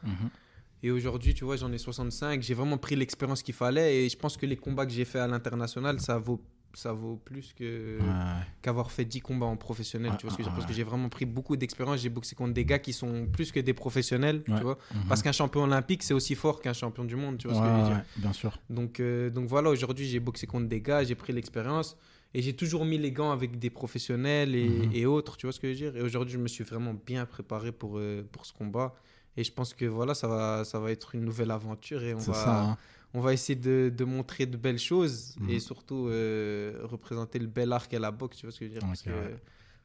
[SPEAKER 3] Et aujourd'hui, tu vois, j'en ai 65. J'ai vraiment pris l'expérience qu'il fallait. Et je pense que les combats que j'ai fait à l'international, ça vaut ça vaut plus que
[SPEAKER 1] Ouais.
[SPEAKER 3] qu'avoir fait 10 combats en professionnel,
[SPEAKER 1] Ah,
[SPEAKER 3] tu vois ce que je
[SPEAKER 1] ah,
[SPEAKER 3] veux dire? Parce
[SPEAKER 1] ouais.
[SPEAKER 3] que j'ai vraiment pris beaucoup d'expérience, j'ai boxé contre des gars qui sont plus que des professionnels,
[SPEAKER 1] Ouais.
[SPEAKER 3] tu vois?
[SPEAKER 1] Mhm.
[SPEAKER 3] Parce qu'un champion olympique, c'est aussi fort qu'un champion du monde, tu vois ce que je
[SPEAKER 1] Ouais,
[SPEAKER 3] veux dire?
[SPEAKER 1] ouais, bien sûr.
[SPEAKER 3] donc, euh, donc voilà, aujourd'hui, j'ai boxé contre des gars, j'ai pris l'expérience et j'ai toujours mis les gants avec des professionnels et,
[SPEAKER 1] Mhm.
[SPEAKER 3] et autres, tu vois ce que je veux dire? Et aujourd'hui, je me suis vraiment bien préparé pour, euh, pour ce combat. Et je pense que voilà, ça va, ça va être une nouvelle aventure et on va,
[SPEAKER 1] ça. hein.
[SPEAKER 3] On va essayer de, de montrer de belles choses
[SPEAKER 1] Mhm.
[SPEAKER 3] et surtout euh, représenter le bel art qu'est la boxe, tu vois ce que je veux dire Parce
[SPEAKER 1] Ok,
[SPEAKER 3] que
[SPEAKER 1] ouais.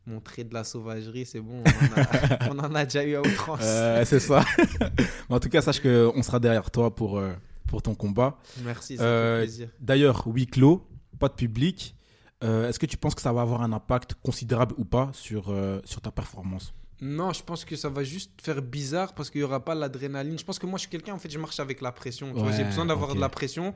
[SPEAKER 3] montrer de la sauvagerie, c'est bon, on en, a, [LAUGHS] on en a déjà eu à outrance.
[SPEAKER 1] Euh, c'est ça. [LAUGHS] Mais en tout cas, sache qu'on sera derrière toi pour, euh, pour ton combat.
[SPEAKER 3] Merci, ça
[SPEAKER 1] Euh,
[SPEAKER 3] fait plaisir.
[SPEAKER 1] D'ailleurs, huis clos, pas de public. Est-ce que tu penses que ça va avoir un impact considérable ou pas sur, sur ta performance?
[SPEAKER 3] Non, je pense que ça va juste faire bizarre parce qu'il n'y aura pas l'adrénaline. Je pense que moi, je suis quelqu'un, en fait, je marche avec la pression.
[SPEAKER 1] Ouais,
[SPEAKER 3] J'ai besoin d'avoir de la pression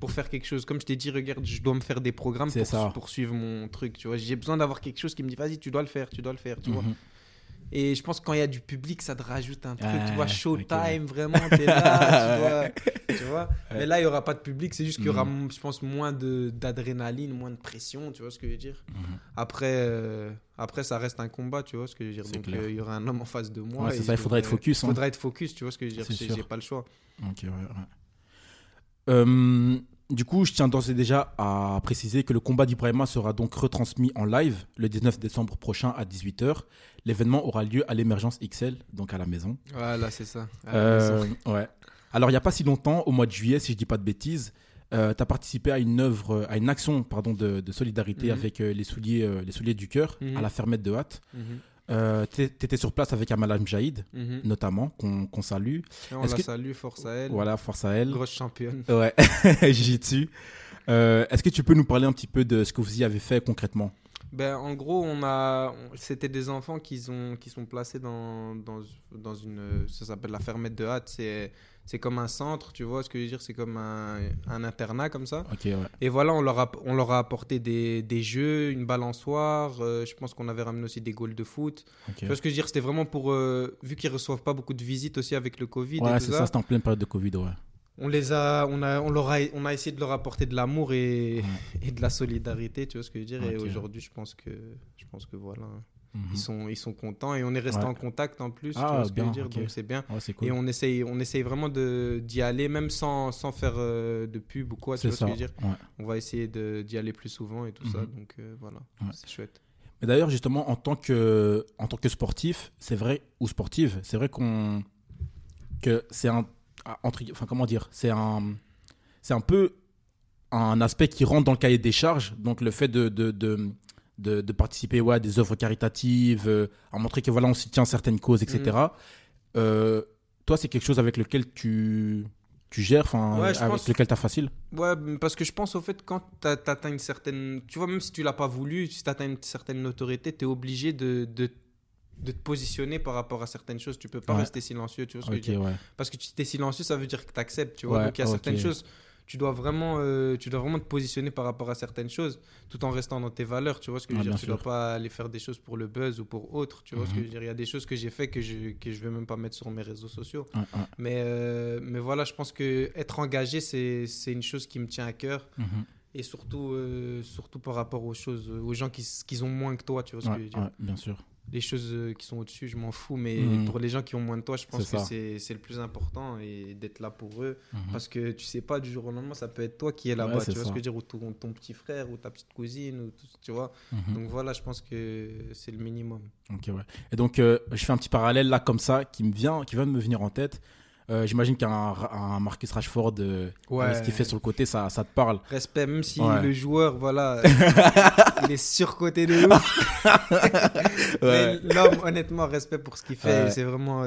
[SPEAKER 3] pour faire quelque chose. Comme je t'ai dit, regarde, je dois me faire des programmes
[SPEAKER 1] C'est
[SPEAKER 3] pour,
[SPEAKER 1] ça.
[SPEAKER 3] pour suivre mon truc. Tu vois. J'ai besoin d'avoir quelque chose qui me dit, vas-y, tu dois le faire, tu dois le faire. Tu vois. Et je pense que quand il y a du public, ça te rajoute un truc. tu vois, showtime, vraiment, t'es là. tu [LAUGHS] vois, tu vois. Mais là, il n'y aura pas de public. C'est juste qu'il y aura,
[SPEAKER 1] Mhm.
[SPEAKER 3] je pense, moins d'adrénaline, moins de pression. Tu vois ce que je veux dire
[SPEAKER 1] Mhm.
[SPEAKER 3] après, euh, après, ça reste un combat, tu vois ce que je veux dire. Donc, euh, il y aura un homme en face de moi.
[SPEAKER 1] Ouais, c'est ça, il faudra être focus,
[SPEAKER 3] Il
[SPEAKER 1] hein.
[SPEAKER 3] faudra être focus, tu vois ce que je veux dire. J'ai pas le choix.
[SPEAKER 1] Ok, ouais, ouais. Euh, du coup, je tiens d'ores et déjà à préciser que le combat d'Ibrahima sera donc retransmis en live le 19 décembre prochain à 18h. L'événement aura lieu à l'émergence XL, donc à la maison.
[SPEAKER 3] Voilà, c'est ça. À la
[SPEAKER 1] Euh,
[SPEAKER 3] maison.
[SPEAKER 1] ouais. Alors, il n'y a pas si longtemps, au mois de juillet, si je dis pas de bêtises, tu as participé à une œuvre, à une action pardon, de, de solidarité
[SPEAKER 3] Mhm.
[SPEAKER 1] avec euh, les, souliers, euh, les souliers du cœur
[SPEAKER 3] Mhm.
[SPEAKER 1] à la fermette de Hâte.
[SPEAKER 3] Mhm,
[SPEAKER 1] Euh, tu étais sur place avec Amal Mjaïd,
[SPEAKER 3] mhm.
[SPEAKER 1] notamment, qu'on qu'on salue.
[SPEAKER 3] Et on la
[SPEAKER 1] que-
[SPEAKER 3] salue, force à elle.
[SPEAKER 1] Voilà, force à elle.
[SPEAKER 3] Grosse championne.
[SPEAKER 1] Ouais, [LAUGHS] j'y. Euh, Est-ce que tu peux nous parler un petit peu de ce que vous y avez fait concrètement?
[SPEAKER 3] Ben, en gros, on a, c'était des enfants qui sont, qui sont placés dans, dans, dans une, ça s'appelle la fermette de hâte. C'est, c'est comme un centre, tu vois ce que je veux dire? C'est comme un, un internat comme ça.
[SPEAKER 1] Ouais.
[SPEAKER 3] Et voilà, on leur a, on leur a apporté des, des jeux, une balançoire. euh, je pense qu'on avait ramené aussi des goals de foot.
[SPEAKER 1] ok.
[SPEAKER 3] Tu vois ce que je veux dire? C'était vraiment pour, euh, vu qu'ils reçoivent pas beaucoup de visites aussi avec le Covid
[SPEAKER 1] Ouais, c'est
[SPEAKER 3] ça.
[SPEAKER 1] ça, c'était en pleine période de Covid, ouais.
[SPEAKER 3] On les a, on a, on leur a, on a essayé de leur apporter de l'amour et, et de la solidarité, tu vois ce que je veux dire? Et aujourd'hui, je pense que, je pense que voilà,
[SPEAKER 1] Mhm.
[SPEAKER 3] ils sont, ils sont contents et on est resté
[SPEAKER 1] Ouais.
[SPEAKER 3] en contact en plus, tu
[SPEAKER 1] Ah,
[SPEAKER 3] vois ce que je veux dire? Donc c'est bien.
[SPEAKER 1] Ouais, c'est cool.
[SPEAKER 3] Et on essaye, on essaye vraiment d'y aller, même sans, sans faire euh, de pub ou quoi, tu vois ce que je veux dire? On va essayer d'y aller plus souvent et tout ça.
[SPEAKER 1] Mhm.
[SPEAKER 3] Donc euh, voilà, c'est chouette.
[SPEAKER 1] Mais d'ailleurs, justement, en tant que, en tant que sportif, c'est vrai, ou sportive, c'est vrai qu'on, que c'est un, entre, enfin, comment dire, c'est un, c'est un peu un aspect qui rentre dans le cahier des charges. Donc, le fait de, de, de, de, de participer ouais, à des œuvres caritatives, euh, à montrer que voilà, on soutient certaines causes, etc. Euh, toi, c'est quelque chose avec lequel tu, tu gères, enfin,
[SPEAKER 3] Ouais,
[SPEAKER 1] avec
[SPEAKER 3] pense-
[SPEAKER 1] lequel tu as facile?
[SPEAKER 3] Ouais, parce que je pense au fait, quand tu atteins une certaine. Tu vois, même si tu l'as pas voulu, si tu atteins une certaine notoriété, tu es obligé de, de, de te positionner par rapport à certaines choses. Tu peux pas
[SPEAKER 1] Ouais.
[SPEAKER 3] rester silencieux, tu vois ce que je veux dire?
[SPEAKER 1] ouais.
[SPEAKER 3] Parce que tu es silencieux, ça veut dire que tu acceptes, tu vois.
[SPEAKER 1] Ouais,
[SPEAKER 3] Donc il y a certaines choses, tu dois, vraiment, euh, tu dois vraiment te positionner par rapport à certaines choses, tout en restant dans tes valeurs, tu vois ce que je veux dire? Tu
[SPEAKER 1] sûr.
[SPEAKER 3] dois pas aller faire des choses pour le buzz ou pour autre, tu vois ce que je
[SPEAKER 1] Mhm.
[SPEAKER 3] veux dire? Il y a des choses que j'ai fait que je, que je vais même pas mettre sur mes réseaux sociaux. Mais, euh, mais voilà, je pense que être engagé, c'est une chose qui me tient à cœur.
[SPEAKER 1] Mhm.
[SPEAKER 3] Et surtout, euh, surtout par rapport aux choses, aux gens qui, qui ont moins que toi, tu vois ce que je veux dire?
[SPEAKER 1] ouais, bien sûr.
[SPEAKER 3] Les choses euh, qui sont au-dessus, je m'en fous, mais
[SPEAKER 1] Mhm.
[SPEAKER 3] pour les gens qui ont moins de toi, je pense que c'est le plus important et d'être là pour eux.
[SPEAKER 1] Mhm.
[SPEAKER 3] Parce que tu sais pas, du jour au lendemain, ça peut être toi qui es là-bas,
[SPEAKER 1] Ouais,
[SPEAKER 3] tu vois ce que je veux dire, ou ton, ton petit frère, ou ta petite cousine, ou tout- tu vois.
[SPEAKER 1] Mhm.
[SPEAKER 3] Donc voilà, je pense que c'est le minimum.
[SPEAKER 1] Ok, ouais. Et donc, euh, je fais un petit parallèle là, comme ça, qui me vient, qui vient de me venir en tête. Euh, J'imagine qu'un un Marcus Rashford, euh,
[SPEAKER 3] Ouais.
[SPEAKER 1] ce qu'il fait sur le côté, ça, ça te parle.
[SPEAKER 3] Respect, même si
[SPEAKER 1] Ouais.
[SPEAKER 3] le joueur, voilà, [LAUGHS] il est surcoté de ouf. [LAUGHS]
[SPEAKER 1] Ouais.
[SPEAKER 3] Mais l'homme, honnêtement, respect pour ce qu'il fait.
[SPEAKER 1] Ouais.
[SPEAKER 3] C'est vraiment.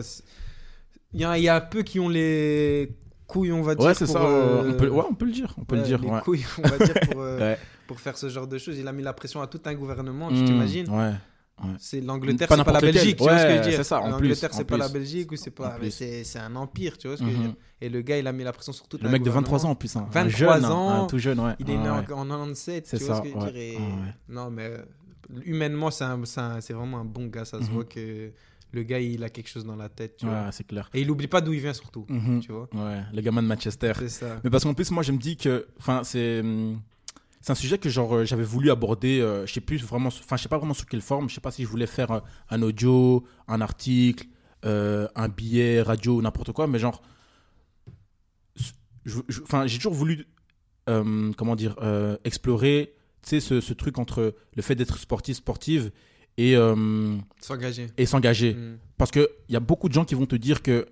[SPEAKER 3] Il y, a, il y a peu qui ont les couilles, on va dire.
[SPEAKER 1] Ouais, c'est ça.
[SPEAKER 3] euh,
[SPEAKER 1] On peut, ouais, on peut le dire. On peut
[SPEAKER 3] ouais,
[SPEAKER 1] le dire.
[SPEAKER 3] les
[SPEAKER 1] Ouais.
[SPEAKER 3] couilles, on va dire, pour, euh, [LAUGHS]
[SPEAKER 1] Ouais.
[SPEAKER 3] pour faire ce genre de choses. Il a mis la pression à tout un gouvernement, tu
[SPEAKER 1] Mmh,
[SPEAKER 3] t'imagines
[SPEAKER 1] Ouais.
[SPEAKER 3] C'est l'Angleterre,
[SPEAKER 1] Pas
[SPEAKER 3] c'est pas la. Belgique, tu vois ce que je veux
[SPEAKER 1] Ouais,
[SPEAKER 3] dire
[SPEAKER 1] ça, en
[SPEAKER 3] L'Angleterre, c'est pas la. Belgique ou c'est pas. C'est un empire, tu vois ce que je veux
[SPEAKER 1] Mhm.
[SPEAKER 3] dire Et le gars, il a mis la pression sur tout
[SPEAKER 1] Le
[SPEAKER 3] un
[SPEAKER 1] mec de 23 ans en plus. Hein. Un
[SPEAKER 3] 23
[SPEAKER 1] jeune, hein,
[SPEAKER 3] ans,
[SPEAKER 1] un tout jeune, ouais.
[SPEAKER 3] Il est né en-
[SPEAKER 1] ouais.
[SPEAKER 3] en 97,
[SPEAKER 1] C'est
[SPEAKER 3] tu vois
[SPEAKER 1] ça,
[SPEAKER 3] ce que je veux
[SPEAKER 1] ouais.
[SPEAKER 3] dire et-
[SPEAKER 1] Ouais, ouais.
[SPEAKER 3] Non, mais euh, humainement, c'est vraiment un bon gars. Ça se
[SPEAKER 1] Mhm.
[SPEAKER 3] voit que le gars, il a quelque chose dans la tête, tu vois.
[SPEAKER 1] C'est clair.
[SPEAKER 3] Et il oublie pas d'où il vient, surtout,
[SPEAKER 1] Mhm.
[SPEAKER 3] tu vois.
[SPEAKER 1] Ouais, le gamin de Manchester.
[SPEAKER 3] C'est ça.
[SPEAKER 1] Mais parce qu'en plus, moi, je me dis que, enfin, c'est, hum, c'est un sujet que genre euh, j'avais voulu aborder. euh, je sais plus vraiment, enfin je sais pas vraiment sous quelle forme. Je sais pas si je voulais faire un, un audio, un article, euh, un billet radio, n'importe quoi. Mais genre, enfin j'ai toujours voulu, euh, comment dire, euh, explorer, tu sais, ce, ce truc entre le fait d'être sportif, sportive et euh,
[SPEAKER 3] S'engager.
[SPEAKER 1] et s'engager.
[SPEAKER 3] Mm.
[SPEAKER 1] Parce qu'il y a beaucoup de gens qui vont te dire que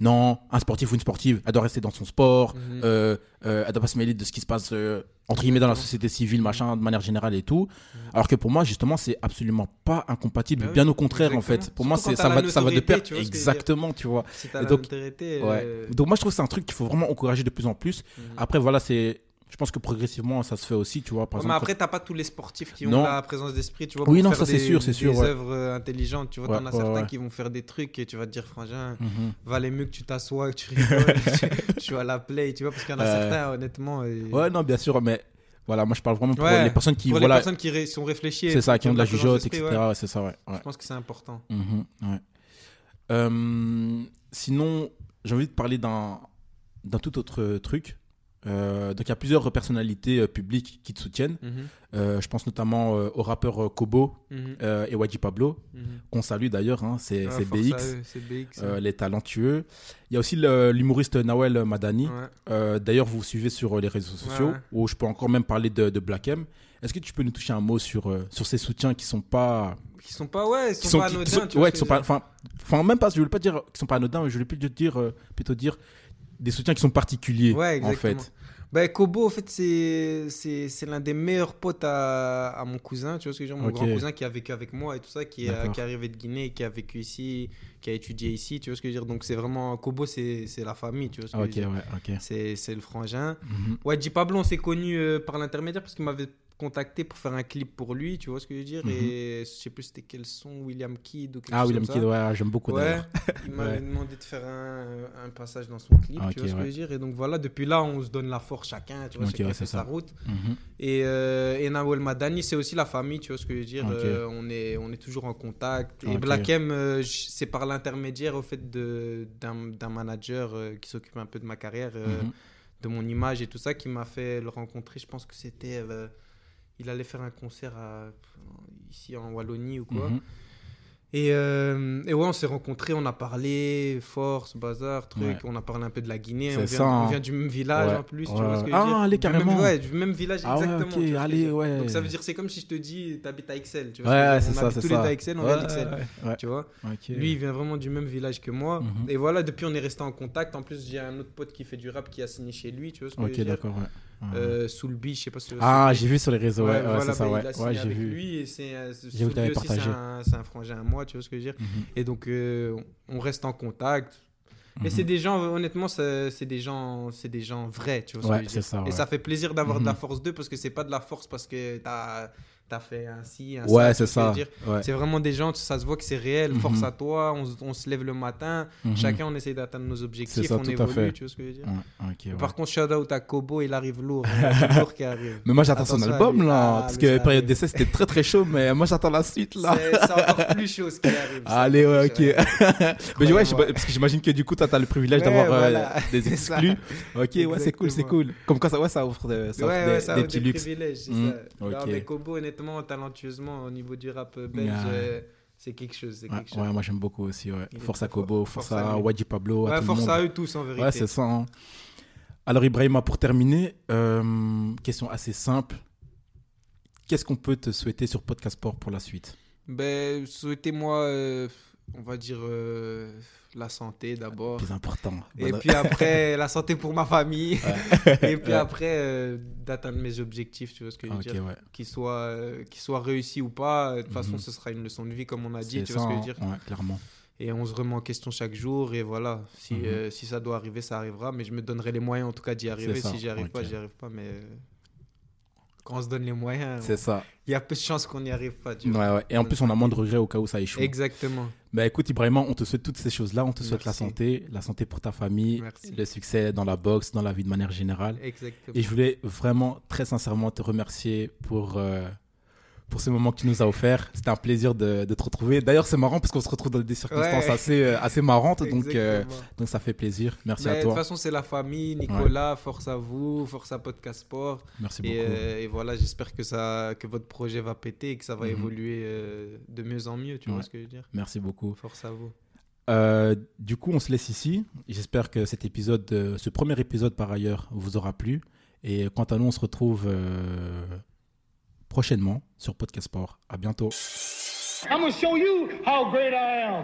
[SPEAKER 1] non, un sportif ou une sportive, elle doit rester dans son sport,
[SPEAKER 3] Mhm.
[SPEAKER 1] euh, euh, elle doit pas se mêler de ce qui se passe euh, entre guillemets dans la société civile, machin, de manière générale et tout. Alors que pour moi, justement, c'est absolument pas incompatible,
[SPEAKER 3] Bah oui,
[SPEAKER 1] bien au contraire en fait. Pour moi,
[SPEAKER 3] Surtout
[SPEAKER 1] c'est
[SPEAKER 3] quand
[SPEAKER 1] ça va, ça va de pair. Exactement, tu vois.
[SPEAKER 3] Si t'as
[SPEAKER 1] Et
[SPEAKER 3] la
[SPEAKER 1] donc-
[SPEAKER 3] notoriété,
[SPEAKER 1] Ouais. Donc moi, je trouve que c'est un truc qu'il faut vraiment encourager de plus en plus.
[SPEAKER 3] mhm.
[SPEAKER 1] Après, voilà, c'est, je pense que progressivement, ça se fait aussi, tu vois. Par
[SPEAKER 3] Ouais, mais après, t'as pas tous les sportifs qui ont
[SPEAKER 1] Non.
[SPEAKER 3] la présence d'esprit, tu vois.
[SPEAKER 1] Oui,
[SPEAKER 3] pour
[SPEAKER 1] non,
[SPEAKER 3] faire
[SPEAKER 1] ça, c'est sûr, c'est sûr,
[SPEAKER 3] Des
[SPEAKER 1] ouais.
[SPEAKER 3] œuvres euh, intelligentes, tu vois.
[SPEAKER 1] Ouais,
[SPEAKER 3] T'en as certains qui vont faire des trucs et tu vas te dire, frangin,
[SPEAKER 1] Mhm.
[SPEAKER 3] valait mieux que tu t'assoies, que tu rigoles, tu, [LAUGHS] tu vas la play, tu vois. Parce qu'il y en a
[SPEAKER 1] Euh,
[SPEAKER 3] certains, honnêtement. et-
[SPEAKER 1] Ouais, non, bien sûr, mais voilà, moi je parle vraiment pour
[SPEAKER 3] Ouais,
[SPEAKER 1] les personnes qui,
[SPEAKER 3] pour
[SPEAKER 1] voilà,
[SPEAKER 3] les personnes qui ré- sont réfléchies.
[SPEAKER 1] c'est ça, qui ont de la jugeote, etc.
[SPEAKER 3] ouais.
[SPEAKER 1] C'est ça, ouais. ouais.
[SPEAKER 3] Je pense que c'est important.
[SPEAKER 1] Mhm. Euh, sinon, j'ai envie de parler d'un d'un tout autre truc. Euh, donc, il y a plusieurs personnalités euh, publiques qui te soutiennent.
[SPEAKER 3] Mhm,
[SPEAKER 1] Euh, je pense notamment euh, au rappeur euh, Kobo
[SPEAKER 3] mhm,
[SPEAKER 1] et Wadji Pablo,
[SPEAKER 3] mhm.
[SPEAKER 1] qu'on salue d'ailleurs. hein, c'est
[SPEAKER 3] à
[SPEAKER 1] BX, euh, les talentueux. Il y a aussi l'humoriste Nawel Madani.
[SPEAKER 3] ouais.
[SPEAKER 1] D'ailleurs, vous suivez sur les réseaux sociaux,
[SPEAKER 3] ouais.
[SPEAKER 1] où je peux encore même parler de, de Black M. Est-ce que tu peux nous toucher un mot sur, sur ces soutiens qui sont pas
[SPEAKER 3] Qui sont pas, ouais,
[SPEAKER 1] qui
[SPEAKER 3] sont, pas
[SPEAKER 1] qui- qui
[SPEAKER 3] anodins.
[SPEAKER 1] sont-
[SPEAKER 3] tu vois
[SPEAKER 1] qui sont pas, enfin, même pas, je voulais pas dire qu'ils sont pas anodins, mais je voulais plutôt dire, plutôt dire des soutiens qui sont particuliers,
[SPEAKER 3] Ouais,
[SPEAKER 1] en
[SPEAKER 3] exactement.
[SPEAKER 1] fait.
[SPEAKER 3] Bah, Kobo, en fait, c'est, l'un des meilleurs potes à, à mon cousin, tu vois ce que je veux dire, mon grand cousin qui a vécu avec moi et tout ça, qui est,
[SPEAKER 1] D'accord.
[SPEAKER 3] qui est arrivé de Guinée, qui a vécu ici, qui a étudié ici, tu vois ce que je veux dire. Donc, c'est vraiment, Kobo, c'est, la famille, tu vois ce que je veux dire.
[SPEAKER 1] ouais, ok.
[SPEAKER 3] C'est, le frangin.
[SPEAKER 1] Mhm.
[SPEAKER 3] Ouais, J Pablo, on s'est connus euh, par l'intermédiaire parce qu'il m'avait contacté pour faire un clip pour lui, tu vois ce que je veux dire?
[SPEAKER 1] Mhm.
[SPEAKER 3] Et je sais plus c'était quel son, William Kidd ou quelque
[SPEAKER 1] Ah,
[SPEAKER 3] chose
[SPEAKER 1] William
[SPEAKER 3] comme ça.
[SPEAKER 1] Kidd, ouais, j'aime beaucoup
[SPEAKER 3] Ouais,
[SPEAKER 1] d'ailleurs. [LAUGHS]
[SPEAKER 3] il m'avait
[SPEAKER 1] Ouais.
[SPEAKER 3] demandé de faire un, un passage dans son clip,
[SPEAKER 1] Ah,
[SPEAKER 3] tu vois ce que je veux dire? Et donc voilà, depuis là, on se donne la force chacun, tu vois,
[SPEAKER 1] Ok,
[SPEAKER 3] chacun fait
[SPEAKER 1] c'est
[SPEAKER 3] sa
[SPEAKER 1] ça.
[SPEAKER 3] route.
[SPEAKER 1] Mhm.
[SPEAKER 3] Et, euh, et Nawel Madani, c'est aussi la famille, tu vois ce que je veux dire? Euh, on, est, on est toujours en contact. Et. Black M, euh, c'est par l'intermédiaire au fait d'un manager euh, qui s'occupe un peu de ma carrière,
[SPEAKER 1] Mhm.
[SPEAKER 3] de mon image et tout ça, qui m'a fait le rencontrer. Je pense que c'était. Il allait faire un concert à- ici en Wallonie ou quoi.
[SPEAKER 1] Mhm.
[SPEAKER 3] Et, euh, et ouais, on s'est rencontrés, on a parlé, force, bazar, truc.
[SPEAKER 1] Ouais.
[SPEAKER 3] On a parlé un peu de la Guinée. On vient,
[SPEAKER 1] ça,
[SPEAKER 3] on
[SPEAKER 1] hein.
[SPEAKER 3] vient du même village
[SPEAKER 1] Ouais.
[SPEAKER 3] en plus. Tu
[SPEAKER 1] Ouais.
[SPEAKER 3] vois ce que je veux
[SPEAKER 1] Ah,
[SPEAKER 3] dire
[SPEAKER 1] allez,
[SPEAKER 3] Du même-
[SPEAKER 1] carrément.
[SPEAKER 3] ouais, du même village,
[SPEAKER 1] Ah
[SPEAKER 3] exactement.
[SPEAKER 1] ok,
[SPEAKER 3] je veux
[SPEAKER 1] allez, ouais.
[SPEAKER 3] Donc ça veut dire, c'est comme si je te dis, t'habites à Excel. Tu vois je
[SPEAKER 1] Ouais, c'est ça, c'est
[SPEAKER 3] tous les
[SPEAKER 1] ça.
[SPEAKER 3] deux à Excel, on vient d'Excel. Tu vois
[SPEAKER 1] Ok.
[SPEAKER 3] Lui, il vient vraiment du même village que moi.
[SPEAKER 1] Mhm.
[SPEAKER 3] Et voilà, depuis, on est resté en contact. En plus, j'ai un autre pote qui fait du rap qui a signé chez lui. Tu vois ce que je
[SPEAKER 1] Ok,
[SPEAKER 3] veux dire
[SPEAKER 1] d'accord, ouais. Ouais.
[SPEAKER 3] euh, Soul B, je sais pas si
[SPEAKER 1] Ah, j'ai vu sur les réseaux, ouais, ouais,
[SPEAKER 3] voilà,
[SPEAKER 1] c'est ça,
[SPEAKER 3] bah,
[SPEAKER 1] ouais. Ouais, j'ai vu.
[SPEAKER 3] lui et c'est euh, un, un frangin à moi, tu vois ce que je veux dire
[SPEAKER 1] Mhm.
[SPEAKER 3] Et donc, euh, on reste en contact. Mais
[SPEAKER 1] Mhm.
[SPEAKER 3] c'est des gens, honnêtement, c'est des gens, c'est des gens vrais, tu vois ce que je veux
[SPEAKER 1] c'est
[SPEAKER 3] dire.
[SPEAKER 1] ça, ouais.
[SPEAKER 3] Et ça fait plaisir d'avoir de la
[SPEAKER 1] Mhm.
[SPEAKER 3] force d'eux parce que c'est pas de la force parce que t'as as fait ainsi, un
[SPEAKER 1] Ouais, c'est ça. Ouais.
[SPEAKER 3] C'est vraiment des gens, ça se voit que c'est réel.
[SPEAKER 1] Mhm.
[SPEAKER 3] Force à toi, on, se- on se lève le matin,
[SPEAKER 1] Mhm.
[SPEAKER 3] chacun on essaye d'atteindre nos objectifs,
[SPEAKER 1] ça,
[SPEAKER 3] on évolue, tu vois ce que je veux dire?
[SPEAKER 1] Ouais, ok, ouais.
[SPEAKER 3] Par contre, shout out à Kobo, il arrive lourd, il y a du lourd qui arrive.
[SPEAKER 1] Mais moi j'attends son album là,
[SPEAKER 3] Ah,
[SPEAKER 1] parce que période d'essai c'était très très chaud, mais moi j'attends la suite là.
[SPEAKER 3] C'est encore plus chaud ce qui arrive. [LAUGHS]
[SPEAKER 1] Allez, ouais, ok. [LAUGHS] mais ouais, parce que j'imagine que du coup, toi, t'as le privilège d'avoir euh, [LAUGHS] des exclus. Ok, ouais, c'est cool, c'est cool. Comme quoi, ça, ouais, ça offre, ça offre
[SPEAKER 3] ouais,
[SPEAKER 1] des,
[SPEAKER 3] ça
[SPEAKER 1] des petits
[SPEAKER 3] des
[SPEAKER 1] luxes.
[SPEAKER 3] privilèges, c'est ça. Mais Kobo, honnêtement, talentueusement, au niveau du rap euh, belge, euh, c'est quelque chose. C'est
[SPEAKER 1] Ouais,
[SPEAKER 3] quelque chose.
[SPEAKER 1] ouais, moi j'aime beaucoup aussi. Ouais.
[SPEAKER 3] Fort.
[SPEAKER 1] Kobo,
[SPEAKER 3] Force
[SPEAKER 1] force
[SPEAKER 3] à
[SPEAKER 1] à
[SPEAKER 3] lui.
[SPEAKER 1] Wadji Pablo. à le
[SPEAKER 3] force
[SPEAKER 1] monde.
[SPEAKER 3] à eux tous, en vérité.
[SPEAKER 1] Ouais, c'est ça. hein. Alors, Ibrahima, pour terminer, euh, question assez simple. Qu'est-ce qu'on peut te souhaiter sur Podcast Sport pour la suite?
[SPEAKER 3] Ben, souhaitez-moi, euh, on va dire, euh, la santé d'abord.
[SPEAKER 1] Plus important.
[SPEAKER 3] Et puis après, [LAUGHS] la santé pour ma famille. [LAUGHS] Et puis après, euh, d'atteindre mes objectifs, tu vois ce que je veux dire.
[SPEAKER 1] ouais.
[SPEAKER 3] Qu'ils soient, euh, qu'ils soient réussis ou pas, de toute façon,
[SPEAKER 1] Mhm.
[SPEAKER 3] ce sera une leçon de vie, comme on a dit, tu
[SPEAKER 1] ça,
[SPEAKER 3] vois ce que je veux
[SPEAKER 1] hein.
[SPEAKER 3] dire.
[SPEAKER 1] Ouais, clairement.
[SPEAKER 3] Et on se remet en question chaque jour, et voilà. Si,
[SPEAKER 1] Mhm.
[SPEAKER 3] si ça doit arriver, ça arrivera, mais je me donnerai les moyens, en tout cas, d'y arriver. Si j'y arrive pas, j'y arrive pas, mais quand on se donne les moyens,
[SPEAKER 1] C'est ça.
[SPEAKER 3] il y a peu de chances qu'on n'y arrive pas, tu
[SPEAKER 1] Ouais. Et en plus, on a moins de regrets au cas où ça échoue.
[SPEAKER 3] Exactement.
[SPEAKER 1] Bah écoute Ibrahima, on te souhaite toutes ces choses-là. On te souhaite la santé, la santé pour ta famille,
[SPEAKER 3] Merci.
[SPEAKER 1] le succès dans la boxe, dans la vie de manière générale.
[SPEAKER 3] Exactement.
[SPEAKER 1] Et je voulais vraiment très sincèrement te remercier pour, euh, pour ce moment que tu nous as offert. C'était un plaisir de, de te retrouver. D'ailleurs, c'est marrant parce qu'on se retrouve dans des circonstances
[SPEAKER 3] Ouais.
[SPEAKER 1] assez, euh, assez marrantes. Donc, euh, donc, ça fait plaisir. Merci
[SPEAKER 3] Mais
[SPEAKER 1] à
[SPEAKER 3] de toute
[SPEAKER 1] toi.
[SPEAKER 3] façon, c'est la famille. Nicolas, force à vous, force à Podcast Sport.
[SPEAKER 1] Merci beaucoup.
[SPEAKER 3] Et, euh, et voilà, j'espère que, ça, que votre projet va péter et que ça va
[SPEAKER 1] Mhm.
[SPEAKER 3] évoluer euh, de mieux en mieux. Tu vois ce que je veux dire?
[SPEAKER 1] Merci beaucoup.
[SPEAKER 3] Force à vous.
[SPEAKER 1] Euh, du coup, on se laisse ici. J'espère que cet épisode, euh, ce premier épisode par ailleurs, vous aura plu. Et quant à nous, on se retrouve euh, prochainement sur Podcast Sport. À bientôt.
[SPEAKER 2] I'm gonna show you how great I am.